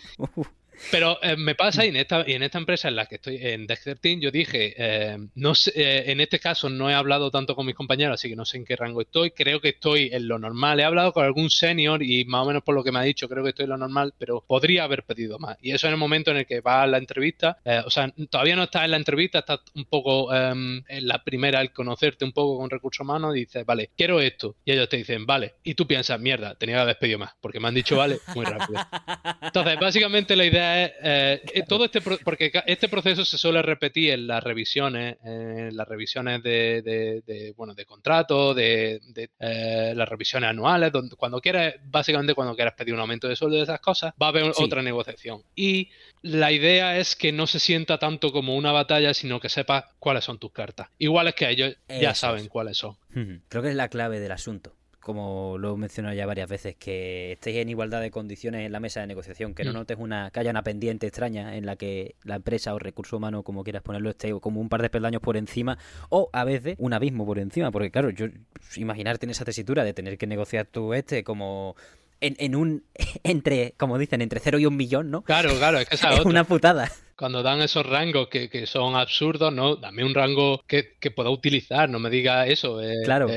Pero eh, me pasa y en esta y en esta empresa en la que estoy en Dexter Team yo dije eh, no sé, eh, en este caso no he hablado tanto con mis compañeros así que no sé en qué rango estoy. Creo que estoy en lo normal. He hablado con algún senior y más o menos por lo que me ha dicho creo que estoy en lo normal pero podría haber pedido más. Y eso en el momento en el que va a la entrevista o sea todavía no estás en la entrevista estás un poco em, en la primera al conocerte un poco con recursos humanos dices vale quiero esto y ellos te dicen vale y tú piensas mierda tenía que haber pedido más porque me han dicho vale muy rápido. *laughs* Entonces básicamente la idea eh, eh, todo este porque este proceso se suele repetir en las revisiones, en las revisiones de, bueno de contrato, de, eh, las revisiones anuales, donde, cuando quieras, básicamente cuando quieras pedir un aumento de sueldo de esas cosas, va a haber otra negociación. Y la idea es que no se sienta tanto como una batalla, sino que sepas cuáles son tus cartas. Igual es que ellos ya saben cuáles son. *laughs* Creo que es la clave del asunto como lo he mencionado ya varias veces, que estéis en igualdad de condiciones en la mesa de negociación, que no mm. notes una, que haya una pendiente extraña en la que la empresa o recurso humano, como quieras ponerlo, esté como un par de peldaños por encima, o a veces un abismo por encima, porque claro, yo imaginarte en esa tesitura de tener que negociar tú este como en, en un *laughs* entre, como dicen, entre cero y un millón, ¿no? Claro, claro, es que esa es *laughs* una putada. Cuando dan esos rangos que, que son absurdos, no, dame un rango que, que pueda utilizar, no me diga eso. Eh, claro.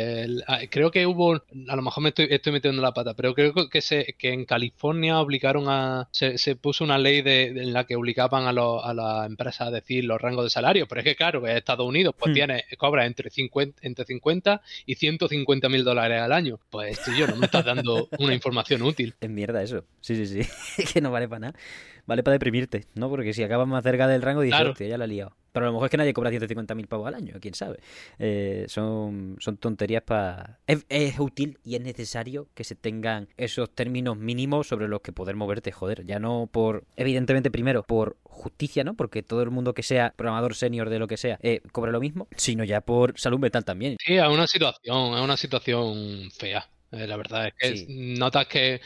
Ah, creo que hubo, a lo mejor me estoy, estoy metiendo la pata, pero creo que se, que en California obligaron a, se, se puso una ley de, en la que obligaban a, los, a las empresas a decir los rangos de salario, pero es que claro, que Estados Unidos pues hmm. tiene, cobra entre 50, entre 50 y 150 mil dólares al año. Pues yo no me estás dando una información útil. *laughs* Es mierda eso. Sí, sí, sí. *laughs* que no vale para nada. Vale para deprimirte, ¿no? Porque si acabas más cerca del rango, dices, ya la he liado. Pero a lo mejor es que nadie cobra 150.000 pavos al año, quién sabe. Eh, son, son tonterías para... Es, es, útil y es necesario que se tengan esos términos mínimos sobre los que poder moverte, joder. Ya no por... Evidentemente, primero, por justicia, ¿no? Porque todo el mundo que sea programador senior de lo que sea eh, cobra lo mismo, sino ya por salud mental también. Sí, es una situación, es una situación fea. Eh, la verdad es que notas que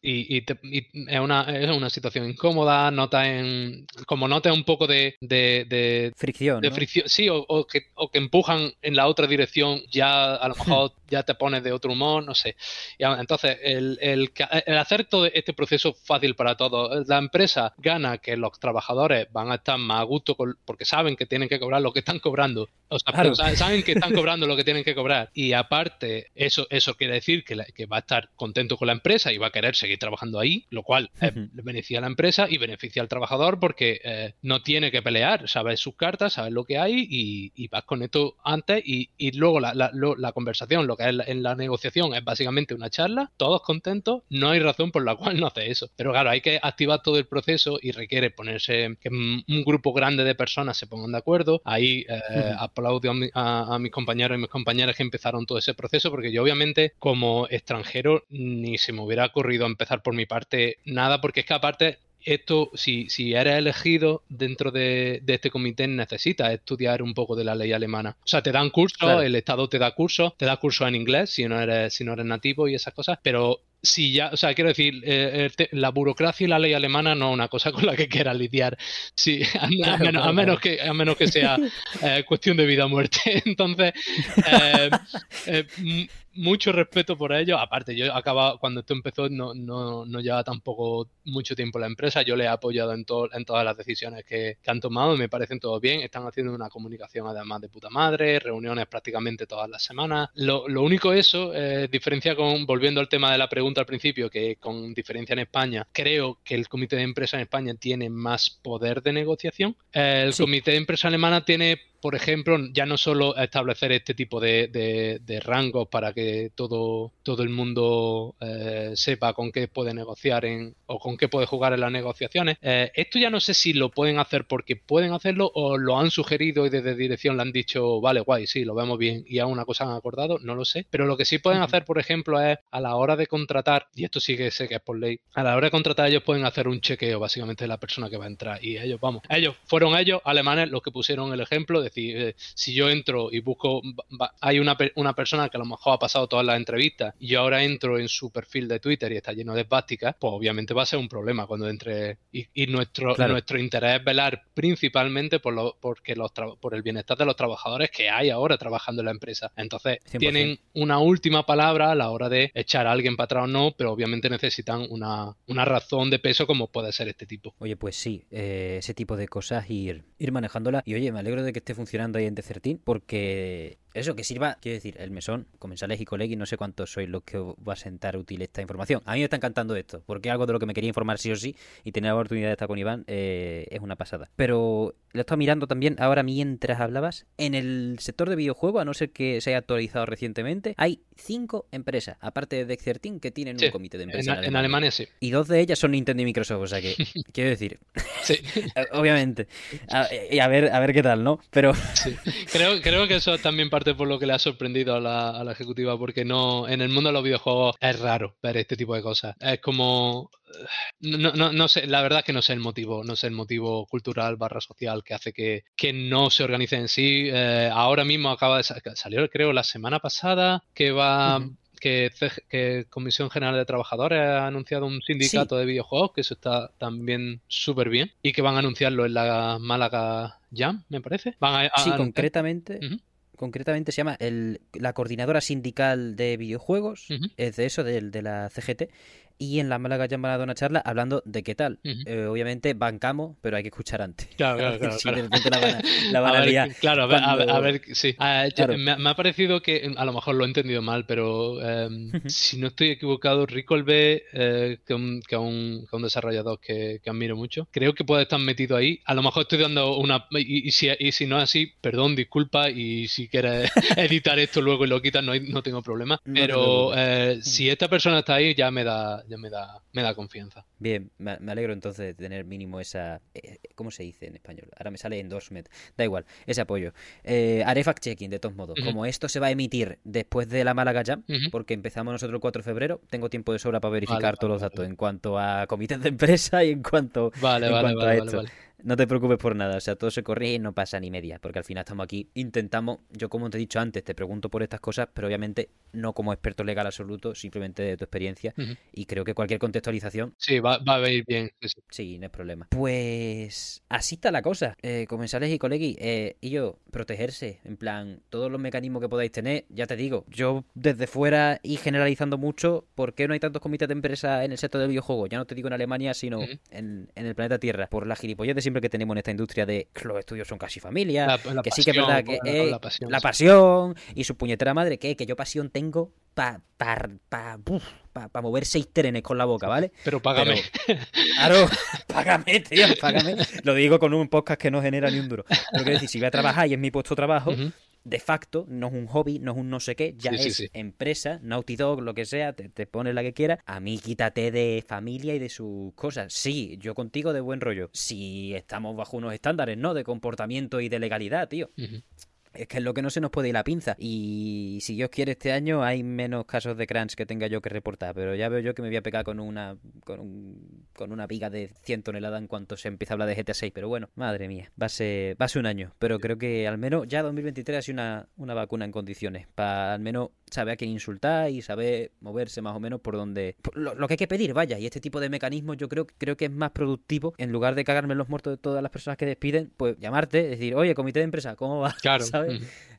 y, es, una, es una situación incómoda, notas en como notas un poco de, de, fricción. De fricción sí, o, que, o que empujan en la otra dirección, ya a lo *laughs* mejor ya te pones de otro humor, no sé. entonces, el, el, el, hacer todo este proceso fácil para todos, la empresa gana que los trabajadores van a estar más a gusto porque saben que tienen que cobrar lo que están cobrando. O sea, saben que están *laughs* cobrando lo que tienen que cobrar. Y aparte, eso, eso quiere decir que, va a estar contento con la empresa y va a querer seguir trabajando ahí, lo cual eh, beneficia a la empresa y beneficia al trabajador porque eh, no tiene que pelear, sabes sus cartas, sabes lo que hay y, vas con esto antes y, luego la, conversación, lo que es en la negociación es básicamente una charla, todos contentos, no hay razón por la *laughs* cual no hace eso. Pero claro, hay que activar todo el proceso y requiere ponerse que un grupo grande de personas se pongan de acuerdo. Ahí eh, aplaudo a, a mis compañeros y mis compañeras que empezaron todo ese proceso porque yo obviamente como extranjero ni se me hubiera ocurrido empezar por mi parte nada, porque es que aparte esto, si, si eres elegido dentro de, este comité, necesitas estudiar un poco de la ley alemana. O sea, te dan cursos, el Estado te da cursos, te da cursos en inglés si no eres, si no eres nativo y esas cosas, pero si ya, o sea, quiero decir, eh, la burocracia y la ley alemana no es una cosa con la que quiera lidiar, sí, *laughs* a, menos, que, a menos que sea eh, cuestión de vida o muerte. *laughs* Entonces, *laughs* eh, mucho respeto por ello. Aparte, yo acaba, cuando esto empezó, no, no, no lleva tampoco mucho tiempo la empresa. Yo le he apoyado en, en todas las decisiones que, han tomado me parecen todo bien. Están haciendo una comunicación además de puta madre, reuniones prácticamente todas las semanas. Lo, lo único eso, diferencia con, volviendo al tema de la pregunta al principio, que con diferencia en España, creo que el comité de empresa en España tiene más poder de negociación. El comité de empresa alemana tiene por ejemplo, ya no solo establecer este tipo de, rangos para que todo, todo el mundo eh, sepa con qué puede negociar en, o con qué puede jugar en las negociaciones. Eh, esto ya no sé si lo pueden hacer porque pueden hacerlo o lo han sugerido y desde dirección le han dicho, vale, guay, sí, lo vemos bien y a una cosa han acordado, no lo sé. Pero lo que sí pueden hacer, por ejemplo, es a la hora de contratar, y esto sí que sé que es por ley, a la hora de contratar ellos pueden hacer un chequeo básicamente de la persona que va a entrar y ellos, vamos, ellos fueron ellos, alemanes, los que pusieron el ejemplo, de eh, si yo entro y busco, hay una, una persona que a lo mejor ha pasado todas las entrevistas y yo ahora entro en su perfil de Twitter y está lleno de esvásticas, pues obviamente va a ser un problema cuando entre. Y, nuestro, nuestro interés es velar principalmente por, lo, porque los por el bienestar de los trabajadores que hay ahora trabajando en la empresa. Entonces, tienen una última palabra a la hora de echar a alguien para atrás o no, pero obviamente necesitan una, una razón de peso como puede ser este tipo. Oye, pues sí, eh, ese tipo de cosas ir, ir manejándola. Y oye, me alegro de que esté funcionando ahí en Decertín porque eso, que sirva, quiero decir, el mesón, comensales y colegis, no sé cuántos sois los que va a sentar útil esta información. A mí me está encantando esto, porque algo de lo que me quería informar sí o sí, y tener la oportunidad de estar con Iván eh, es una pasada. Pero lo he estado mirando también ahora mientras hablabas, en el sector de videojuegos, a no ser que se haya actualizado recientemente, hay cinco empresas, aparte de Dexertin, que tienen un comité de empresas. En, Alemania. sí. Y dos de ellas son Nintendo y Microsoft, o sea que, *laughs* *laughs* quiero decir, sí. *laughs* obviamente, y a ver, a ver qué tal, ¿no? Pero... Creo, creo que eso también parte por lo que le ha sorprendido a la, ejecutiva, porque no en el mundo de los videojuegos es raro ver este tipo de cosas. Es como no, no, no, sé, la verdad es que no sé el motivo, no sé el motivo cultural barra social que hace que, que no se organice en sí. Eh, ahora mismo acaba de salir, creo, la semana pasada que va. Que, que, Comisión General de Trabajadores ha anunciado un sindicato de videojuegos, que eso está también súper bien, y que van a anunciarlo en la Málaga Jam, me parece. Van sí, concretamente concretamente se llama el, la Coordinadora Sindical de Videojuegos, es de eso, de, de la CGT. Y en la Málaga Jam van a dar una charla hablando de qué tal. Eh, obviamente bancamos, pero hay que escuchar antes. Claro, claro, *laughs* claro. si de repente la van a, *laughs* la van a, ver, Claro, a ver, a ver, sí. Ah, me, ha parecido que, a lo mejor lo he entendido mal, pero em, si no estoy equivocado, Ricolbe, eh, que, un, que, un, que un desarrollador que, que, admiro mucho, creo que puede estar metido ahí. A lo mejor estoy dando una... Y, si, y si no es así, perdón, disculpa, y si quieres *laughs* editar esto luego y lo quitas, no, no tengo problema. Pero eh, si esta persona está ahí, ya me da, ya me da, me da confianza. Bien, me, alegro entonces de tener mínimo esa... Eh, ¿Cómo se dice en español? Ahora me sale endorsement. Da igual, ese apoyo. Eh, haré fact-checking de todos modos. Como esto se va a emitir después de la Málaga Jam, porque empezamos nosotros el 4 de febrero, tengo tiempo de sobra para verificar todos los datos en cuanto a comités de empresa y en cuanto, vale, vale, a esto. No te preocupes por nada, o sea, todo se corrige y no pasa ni media, porque al final estamos aquí, intentamos, yo como te he dicho antes, te pregunto por estas cosas, pero obviamente no como experto legal absoluto, simplemente de tu experiencia, y creo que cualquier contextualización... Sí, va, a ir bien. Sí, no es problema. Pues así está la cosa, eh, comensales y colegui, eh, y yo, protegerse, en plan, todos los mecanismos que podáis tener, ya te digo, yo desde fuera y generalizando mucho, ¿por qué no hay tantos comités de empresa en el sector del videojuego? Ya no te digo en Alemania, sino en, en, el planeta Tierra, por la gilipollas de siempre que tenemos en esta industria de que los estudios son casi familia, que sí que es verdad que la, pasión, y su puñetera madre, que, que yo pasión tengo para pa, pa, pa, mover seis trenes con la boca, ¿vale? Pero págame. claro, *laughs* págame, tío, págame. Lo digo con un podcast que no genera ni un duro. Pero quiero decir, si voy a trabajar y es mi puesto de trabajo, de facto, no es un hobby, no es un no sé qué, ya es empresa, Naughty Dog, lo que sea, te, te pones la que quieras. A mí quítate de familia y de sus cosas. Sí, yo contigo de buen rollo. Si estamos bajo unos estándares, ¿no? De comportamiento y de legalidad, tío. Es que es lo que no se nos puede ir la pinza. Y si Dios quiere, este año hay menos casos de crunch que tenga yo que reportar. Pero ya veo yo que me voy a pegar con una con, un, con una viga de 100 toneladas en cuanto se empieza a hablar de GTA 6. Pero bueno, madre mía, va a ser, va a ser un año. Pero creo que al menos ya 2023 ha sido una, una vacuna en condiciones. Para al menos saber a quién insultar y saber moverse más o menos por donde... lo, que hay que pedir, vaya. Y este tipo de mecanismos yo creo, creo que es más productivo. En lugar de cagarme los muertos de todas las personas que despiden, pues llamarte, decir, oye, comité de empresa, ¿cómo va? *laughs* Claro.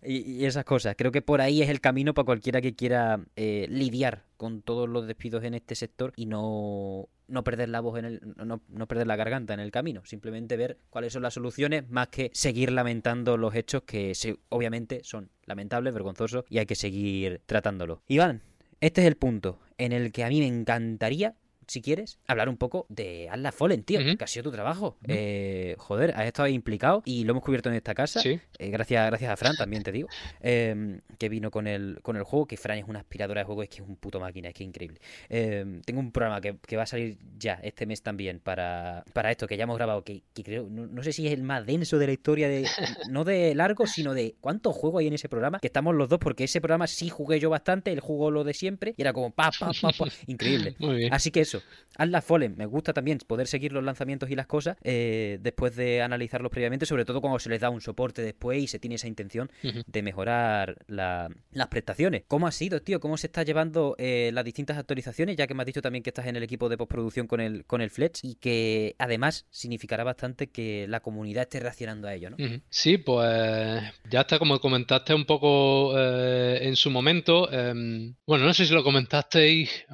Y, esas cosas. Creo que por ahí es el camino para cualquiera que quiera eh, lidiar con todos los despidos en este sector y no, no perder la voz en el no, no, perder la garganta en el camino. Simplemente ver cuáles son las soluciones más que seguir lamentando los hechos que obviamente son lamentables vergonzosos y hay que seguir tratándolo. Iván este es el punto en el que a mí me encantaría si quieres, hablar un poco de Atlas Fallen, tío, que ha sido tu trabajo. eh, joder, has estado implicado y lo hemos cubierto en esta casa. ¿Sí? Eh, gracias, gracias a Fran, también te digo, em, que vino con el, con el juego, que Fran es una aspiradora de juego, es que es un puto máquina, es que es increíble. Em, tengo un programa que, va a salir ya este mes también para, para esto, que ya hemos grabado, que, creo, no, sé si es el más denso de la historia, de *laughs* no de largo, sino de cuántos juegos hay en ese programa, que estamos los dos, porque ese programa sí jugué yo bastante, él jugó lo de siempre, y era como pa, pa, pa, pa, *laughs* increíble. Así que eso haz la Fallen. Me gusta también poder seguir los lanzamientos y las cosas eh, después de analizarlos previamente, sobre todo cuando se les da un soporte después y se tiene esa intención de mejorar las prestaciones. ¿Cómo ha sido, tío? ¿Cómo se está llevando eh, las distintas actualizaciones? Ya que me has dicho también que estás en el equipo de postproducción con el, con el Fletch y que además significará bastante que la comunidad esté reaccionando a ello, ¿no? Sí, pues ya está como comentaste un poco eh, en su momento. Em, bueno, no sé si lo comentasteis,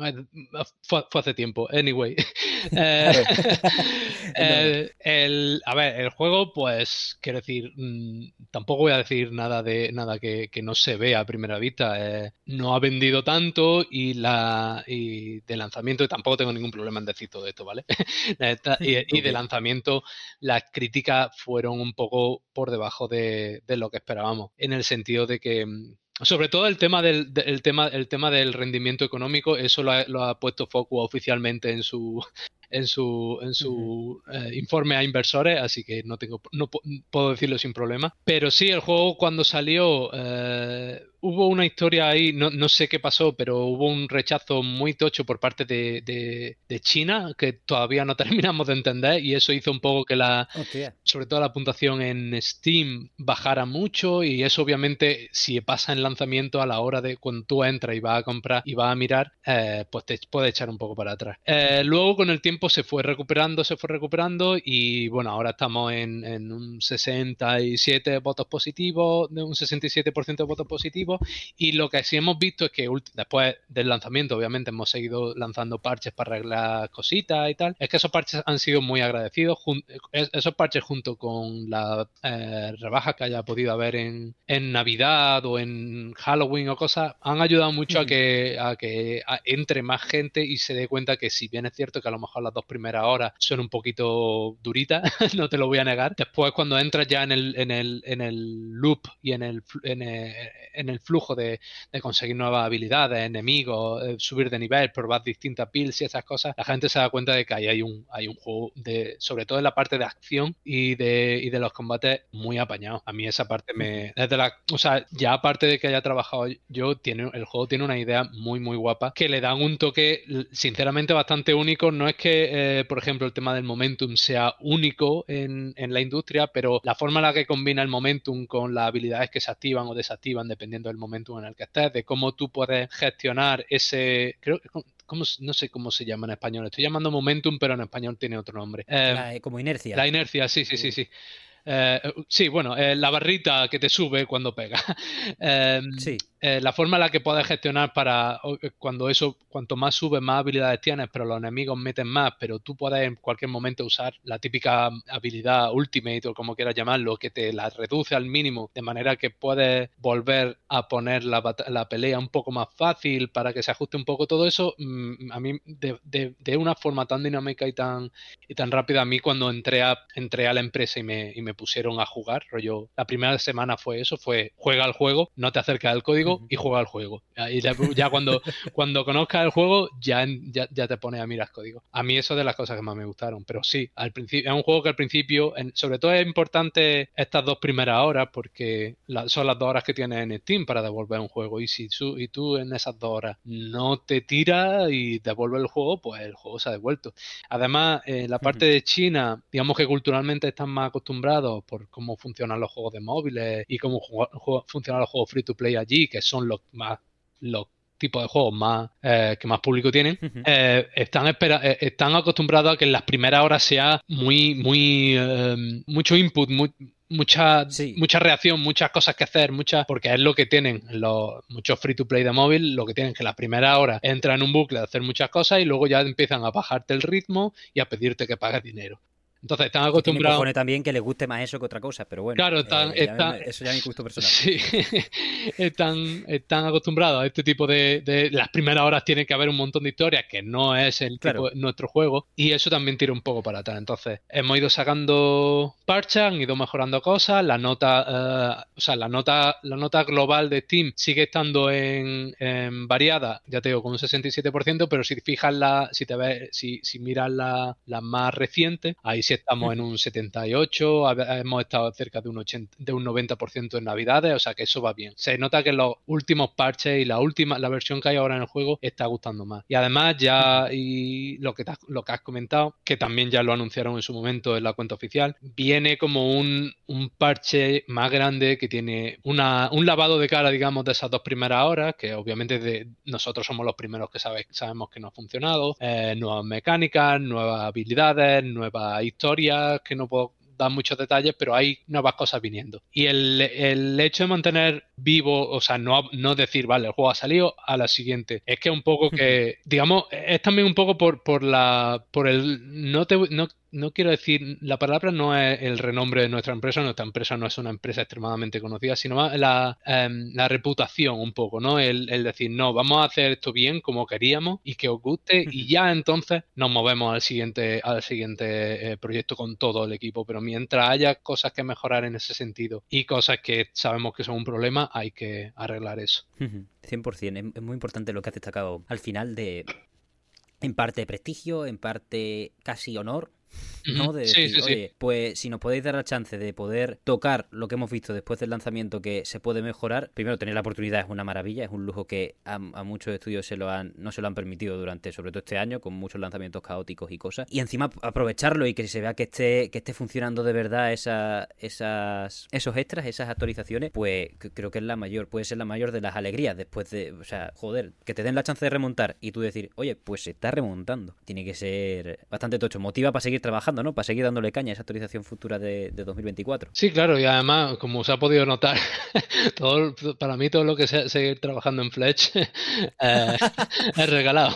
fue, fue hace tiempo. Anyway. *laughs* Eh, *laughs* eh, el, a ver, el juego, pues, quiero decir, mm, tampoco voy a decir nada de nada que, no se vea a primera vista. Eh, no ha vendido tanto y la y de lanzamiento, y tampoco tengo ningún problema en decir todo esto, ¿vale? *laughs* y, de lanzamiento, las críticas fueron un poco por debajo de, de lo que esperábamos. En el sentido de que mm, sobre todo el tema del, tema, el tema del rendimiento económico, eso lo ha, lo ha puesto Focus oficialmente en su, en su, en su eh, informe a inversores, así que no tengo no puedo decirlo sin problema. Pero sí, el juego cuando salió eh, hubo una historia ahí, no, no, sé qué pasó, pero hubo un rechazo muy tocho por parte de, de, China que todavía no *laughs* terminamos de entender y eso hizo un poco que la, sobre todo la puntuación en Steam bajara mucho y eso obviamente si pasa en lanzamiento a la hora de cuando tú entras y vas a comprar y vas a mirar, eh, pues te puede echar un poco para atrás. Eh, luego con el tiempo tiempo se fue recuperando, se fue recuperando y bueno, ahora estamos en, en un 67 votos positivos, de un 67% de votos positivos y lo que sí hemos visto es que después del lanzamiento, obviamente hemos seguido lanzando parches para arreglar cositas y tal, es que esos parches han sido muy agradecidos, esos parches junto con la eh, rebaja que haya podido haber en, en, Navidad o en Halloween o cosas, han ayudado mucho a que, a que entre más gente y se dé cuenta que si bien es cierto que a lo mejor las dos primeras horas son un poquito duritas, *laughs* no te lo voy a negar, después cuando entras ya en el, en el, en el loop y en el, en el, flujo de, de, conseguir nuevas habilidades, enemigos, eh, subir de nivel, probar distintas builds y esas cosas, la gente se da cuenta de que ahí hay un, hay un juego de, sobre todo en la parte de acción y de, y de los combates muy apañado. A mí esa parte me, desde la, o sea, ya aparte de que haya trabajado yo, tiene, el juego tiene una idea muy, muy guapa que le dan un toque, sinceramente, bastante único. No es que, eh, por ejemplo, el tema del momentum sea único en, en la industria, pero la forma en la que combina el momentum con las habilidades que se activan o desactivan dependiendo del momentum en el que estés, de cómo tú puedes gestionar ese, creo, no sé cómo se llama en español. Estoy llamando momentum, pero en español tiene otro nombre. Eh, como inercia. La inercia, sí, sí, sí, sí. Eh, sí, bueno, eh, la barrita que te sube cuando pega. *laughs* Em, sí. Eh, la forma en la que puedes gestionar para cuando eso, cuanto más subes, más habilidades tienes, pero los enemigos meten más, pero tú puedes en cualquier momento usar la típica habilidad ultimate o como quieras llamarlo, que te la reduce al mínimo, de manera que puedes volver a poner la, la pelea un poco más fácil para que se ajuste un poco todo eso. Mm, a mí, de, de, una forma tan dinámica y tan, y tan rápida, a mí cuando entré a, entré a la empresa y me, y me pusieron a jugar, rollo, la primera semana fue eso, fue juega al juego, no te acercas al código y juega al juego. Y ya, cuando, *laughs* cuando conozcas el juego, ya, ya, te pone a mirar código. A mí eso es de las cosas que más me gustaron. Pero sí, al principio, es un juego que al principio, sobre todo es importante estas dos primeras horas, porque son las dos horas que tienes en Steam para devolver un juego. Y si y tú en esas dos horas no te tiras y devuelves el juego, pues el juego se ha devuelto. Además, en la parte de China, digamos que culturalmente están más acostumbrados por cómo funcionan los juegos de móviles y cómo funcionan los juegos free to play allí, que son los más los tipos de juegos más eh, que más público tienen eh, están eh, están acostumbrados a que en las primeras horas sea muy muy mucho input mucha mucha reacción muchas cosas que hacer muchas porque es lo que tienen los muchos free to play de móvil lo que tienen que en las primeras horas entra en un bucle de hacer muchas cosas y luego ya empiezan a bajarte el ritmo y a pedirte que pagues dinero entonces están acostumbrados. Tiene también que les guste más eso que otra cosa, pero bueno. Claro, están, eh, eso ya es mi gusto personal. *laughs* Sí, están, están acostumbrados a este tipo de, Las primeras horas tienen que haber un montón de historias que no es el nuestro juego y eso también tira un poco para atrás. Entonces, hemos ido sacando parches, han ido mejorando cosas. La nota, eh, o sea, la nota, la nota global de Steam sigue estando en, variada, ya te digo, con un 67%, pero si fijas la, si te ves, si, si miras la, la más reciente, ahí sí estamos en un 78, hemos estado cerca de un, 80, de un 90% en Navidades, o sea que eso va bien. Se nota que los últimos parches y la última, la versión que hay ahora en el juego está gustando más. Y además ya, y lo que, lo que has comentado, que también ya lo anunciaron en su momento en la cuenta oficial, viene como un, un parche más grande que tiene una, un lavado de cara, digamos, de esas dos primeras horas, que obviamente de, nosotros somos los primeros que sabe, sabemos que no ha funcionado, eh, nuevas mecánicas, nuevas habilidades, nuevas historias historias que no puedo dar muchos detalles, pero hay nuevas cosas viniendo. Y el, el hecho de mantener vivo, o sea, no, no decir, vale, el juego ha salido a la siguiente, es que un poco que, digamos, es también un poco por, por la, por el, no te, no no quiero decir, la palabra no es el renombre de nuestra empresa, nuestra empresa no es una empresa extremadamente conocida, sino la, em, la reputación un poco, ¿no? El, decir, no, vamos a hacer esto bien como queríamos y que os guste y ya entonces nos movemos al siguiente, al siguiente eh, proyecto con todo el equipo, pero mientras haya cosas que mejorar en ese sentido y cosas que sabemos que son un problema, hay que arreglar eso. 100%, es muy importante lo que has destacado al final de, en parte prestigio, en parte casi honor ¿no? De decir, oye, pues si nos podéis dar la chance de poder tocar lo que hemos visto después del lanzamiento que se puede mejorar, primero tener la oportunidad es una maravilla, es un lujo que a, muchos estudios se lo han, no se lo han permitido durante, sobre todo este año, con muchos lanzamientos caóticos y cosas. Y encima aprovecharlo y que se vea que esté, que esté funcionando de verdad esa, esas, esos extras, esas actualizaciones, pues creo que es la mayor, puede ser la mayor de las alegrías después de, o sea, joder, que te den la chance de remontar y tú decir, oye, pues se está remontando. Tiene que ser bastante tocho. Motiva para seguir trabajando ¿no? Para seguir dándole caña a esa actualización futura de, 2024. Sí, claro, y además, como se ha podido notar, *laughs* todo para mí todo lo que sea seguir trabajando en Fletch *laughs* eh, *laughs* es regalado.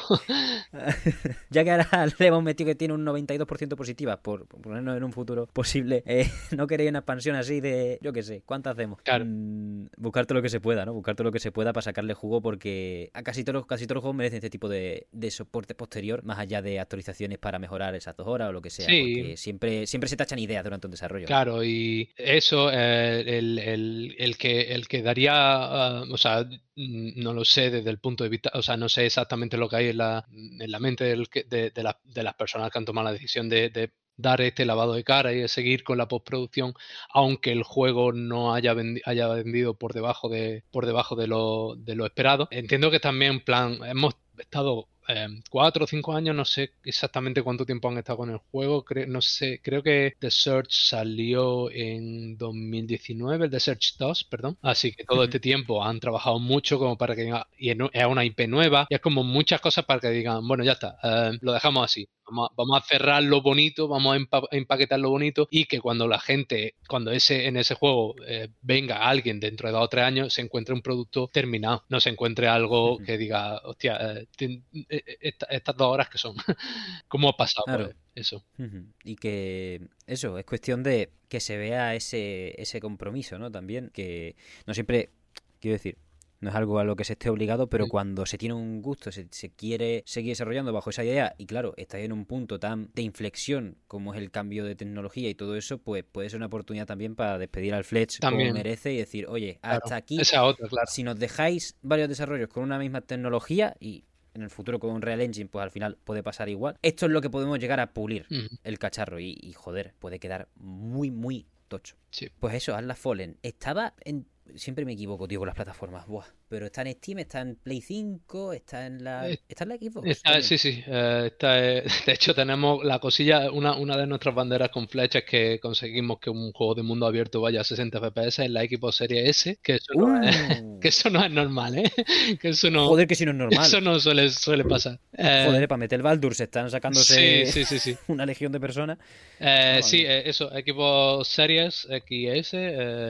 ya que ahora le hemos metido que tiene un 92% positiva, por, ponernos en un futuro posible, eh, no queréis una expansión así de, yo qué sé, ¿cuántas hacemos? Claro. Mm, buscar todo lo que se pueda, ¿no? Buscar todo lo que se pueda para sacarle jugo porque a casi todos, casi todos los juegos merecen este tipo de, soporte posterior, más allá de actualizaciones para mejorar esas dos horas o lo que sea. Sí, siempre, siempre se tachan ideas durante un desarrollo. Claro, y eso, eh, el, que, el que daría, ah, o sea, no lo sé desde el punto de vista, o sea, no sé exactamente lo que hay en la, en la mente de, de, las personas que han tomado la decisión de, dar este lavado de cara y de seguir con la postproducción, aunque el juego no haya, haya vendido por debajo de por debajo de lo, de lo esperado. Entiendo que también, plan, hemos estado Em, cuatro o cinco años, no sé exactamente cuánto tiempo han estado con el juego, no sé, creo que The Search salió en 2019, el The Search 2, perdón, así que todo este tiempo han trabajado mucho como para que diga, y es una IP nueva, y es como muchas cosas para que digan, bueno, ya está, em, lo dejamos así, Vamos a, cerrar lo bonito, vamos a, empaquetar lo bonito y que cuando la gente, cuando ese en ese juego eh, venga alguien dentro de dos o tres años, se encuentre un producto terminado, no se encuentre algo que diga, hostia, eh, eh, estas dos horas que son, *laughs* ¿cómo ha pasado claro. eso? Y que eso, es cuestión de que se vea ese, ese compromiso, ¿no? También, que no siempre, quiero decir, no es algo a lo que se esté obligado, pero cuando se tiene un gusto, se, quiere seguir desarrollando bajo esa idea y claro, está en un punto tan de inflexión como es el cambio de tecnología y todo eso, pues puede ser una oportunidad también para despedir al Fletch como merece y decir, oye, hasta aquí, si nos dejáis varios desarrollos con una misma tecnología y en el futuro con un Real Engine, pues al final puede pasar igual. Esto es lo que podemos llegar a pulir el cacharro y, y, joder, puede quedar muy, muy tocho. Sí. Pues eso, Atlas Fallen. Estaba en Siempre me equivoco, tío, con las plataformas. Buah. Pero está en Steam, está en Play 5, está en la. Eh, ¿Está en la Xbox? sí, sí. Eh, está, eh, *laughs* de hecho, tenemos la cosilla. Una, una de nuestras banderas con flechas que conseguimos que un juego de mundo abierto vaya a 60 FPS en la Xbox Series S. Que eso, no, es, *laughs* uh. que eso no es normal, ¿eh? *laughs* Que eso no. Joder, que si no es normal. Eso no suele, suele pasar. Joder, para meter el Baldur se están sacándose sí, sí, sí, una legión de personas. sí, eso. Xbox Series XS.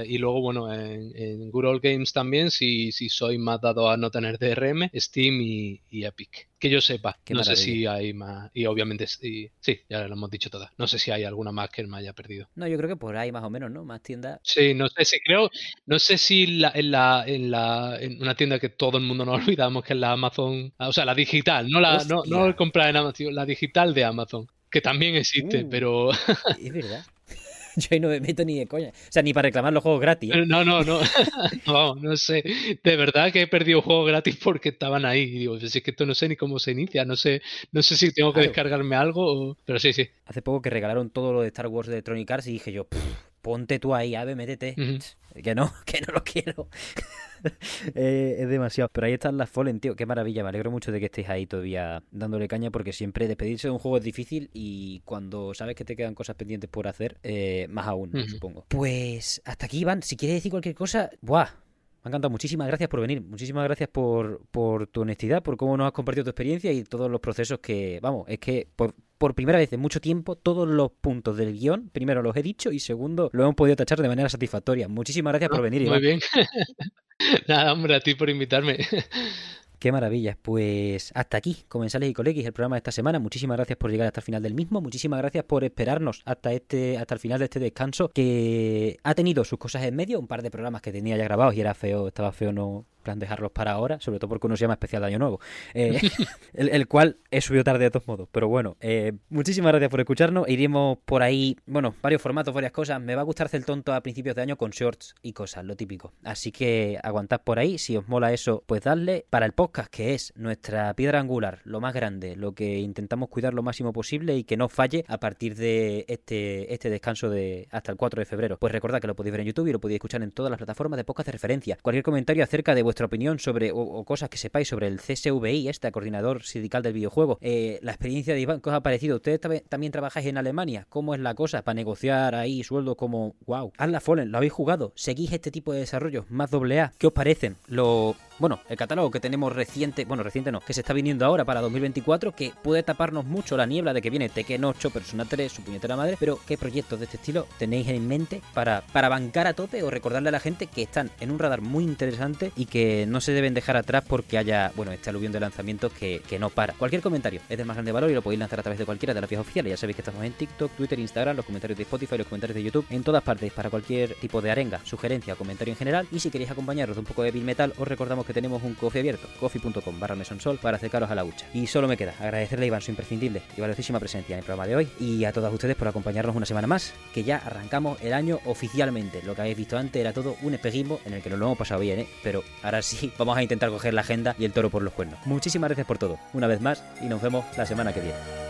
y luego, bueno, en en Good Old Games también, si, si soy más dado a no tener DRM, Steam y, Epic. Que yo sepa, no sé si hay más. Y obviamente, sí, ya lo hemos dicho todas. No sé si hay alguna más que me haya perdido. No, yo creo que por ahí más o menos, ¿no? Más tiendas. Sí, no sé si creo. No sé si la, en, la, en, la, en una tienda que todo el mundo nos *laughs* olvidamos, que es la Amazon. O sea, la digital, no la no, no comprar en Amazon, la digital de Amazon. Que también existe, uh. pero. es verdad. *laughs* yo ahí no me meto ni de coña. O sea, ni para reclamar los juegos gratis. ¿eh? No, no, no. *laughs* no, no sé. De verdad que he perdido juegos gratis porque estaban ahí. Y digo, es que esto no sé ni cómo se inicia. No sé, no sé si tengo que descargarme algo o... Pero sí, sí. Hace poco que regalaron todo lo de Star Wars de Electronic Arts y dije yo, ponte tú ahí, ave, métete. Que no, *laughs* que no lo quiero. *laughs* Eh, es demasiado. Pero ahí están las Fallen, tío. Qué maravilla. Me alegro mucho de que estéis ahí todavía dándole caña porque siempre despedirse de un juego es difícil y cuando sabes que te quedan cosas pendientes por hacer, eh, más aún, supongo. Pues hasta aquí, Iván. Si quieres decir cualquier cosa, ¡buah! Me ha encantado. Muchísimas gracias por venir. Muchísimas gracias por, por tu honestidad, por cómo nos has compartido tu experiencia y todos los procesos que, vamos, es que por, por primera vez en mucho tiempo todos los puntos del guion, primero los he dicho y segundo lo hemos podido tachar de manera satisfactoria. Muchísimas gracias por venir. Muy bien. *laughs* Nada, hombre, a ti por invitarme. *laughs* Qué maravillas. Pues hasta aquí, Comensales y Colequis, el programa de esta semana. Muchísimas gracias por llegar hasta el final del mismo. Muchísimas gracias por esperarnos hasta este, hasta el final de este descanso, que ha tenido sus cosas en medio, un par de programas que tenía ya grabados y era feo, estaba feo no plan dejarlos para ahora, sobre todo porque uno se llama especial de Año Nuevo, eh, *laughs* el, cual he subido tarde de todos modos. Pero bueno, eh, muchísimas gracias por escucharnos. Iremos por ahí, bueno, varios formatos, varias cosas. Me va a gustar hacer el tonto a principios de año con shorts y cosas, lo típico. Así que aguantad por ahí. Si os mola eso, pues dadle. Para el podcast, que es nuestra piedra angular, lo más grande, lo que intentamos cuidar lo máximo posible y que no falle a partir de este, este descanso de hasta el 4 de febrero. Pues recordad que lo podéis ver en YouTube y lo podéis escuchar en todas las plataformas de podcast de referencia. Cualquier comentario acerca de vuestra opinión sobre o, cosas que sepáis sobre el CSVI, este coordinador sindical del videojuego, eh, la experiencia de Iván, ¿qué os ha parecido? ¿Ustedes también trabajáis en Alemania? ¿Cómo es la cosa para negociar ahí sueldos como, wow? la Fallen, ¿lo habéis jugado? ¿Seguís este tipo de desarrollos más doble A? ¿Qué os parecen? Lo bueno, el catálogo que tenemos reciente, bueno, reciente no, que se está viniendo ahora para 2024, que puede taparnos mucho la niebla de que viene Tekken 8, Persona 3, su puñetera madre, pero ¿qué proyectos de este estilo tenéis en mente para, para bancar a tope o recordarle a la gente que están en un radar muy interesante y que no se deben dejar atrás porque haya, bueno, este aluvión de lanzamientos que, que no para? Cualquier comentario es de más grande valor y lo podéis lanzar a través de cualquiera de las vías oficiales. Ya sabéis que estamos en TikTok, Twitter, Instagram, los comentarios de Spotify, los comentarios de YouTube, en todas partes para cualquier tipo de arenga, sugerencia o comentario en general. Y si queréis acompañaros de un poco de Bill Metal, os recordamos que tenemos un coffee abierto, coffee.com barra mesonsol para acercaros a la hucha. Y solo me queda agradecerle a Iván su imprescindible y valiosísima presencia en el programa de hoy y a todas ustedes por acompañarnos una semana más, que ya arrancamos el año oficialmente. Lo que habéis visto antes era todo un espejismo en el que nos lo hemos pasado bien, ¿eh? pero ahora sí *laughs* vamos a intentar coger la agenda y el toro por los cuernos. Muchísimas gracias por todo, una vez más, y nos vemos la semana que viene.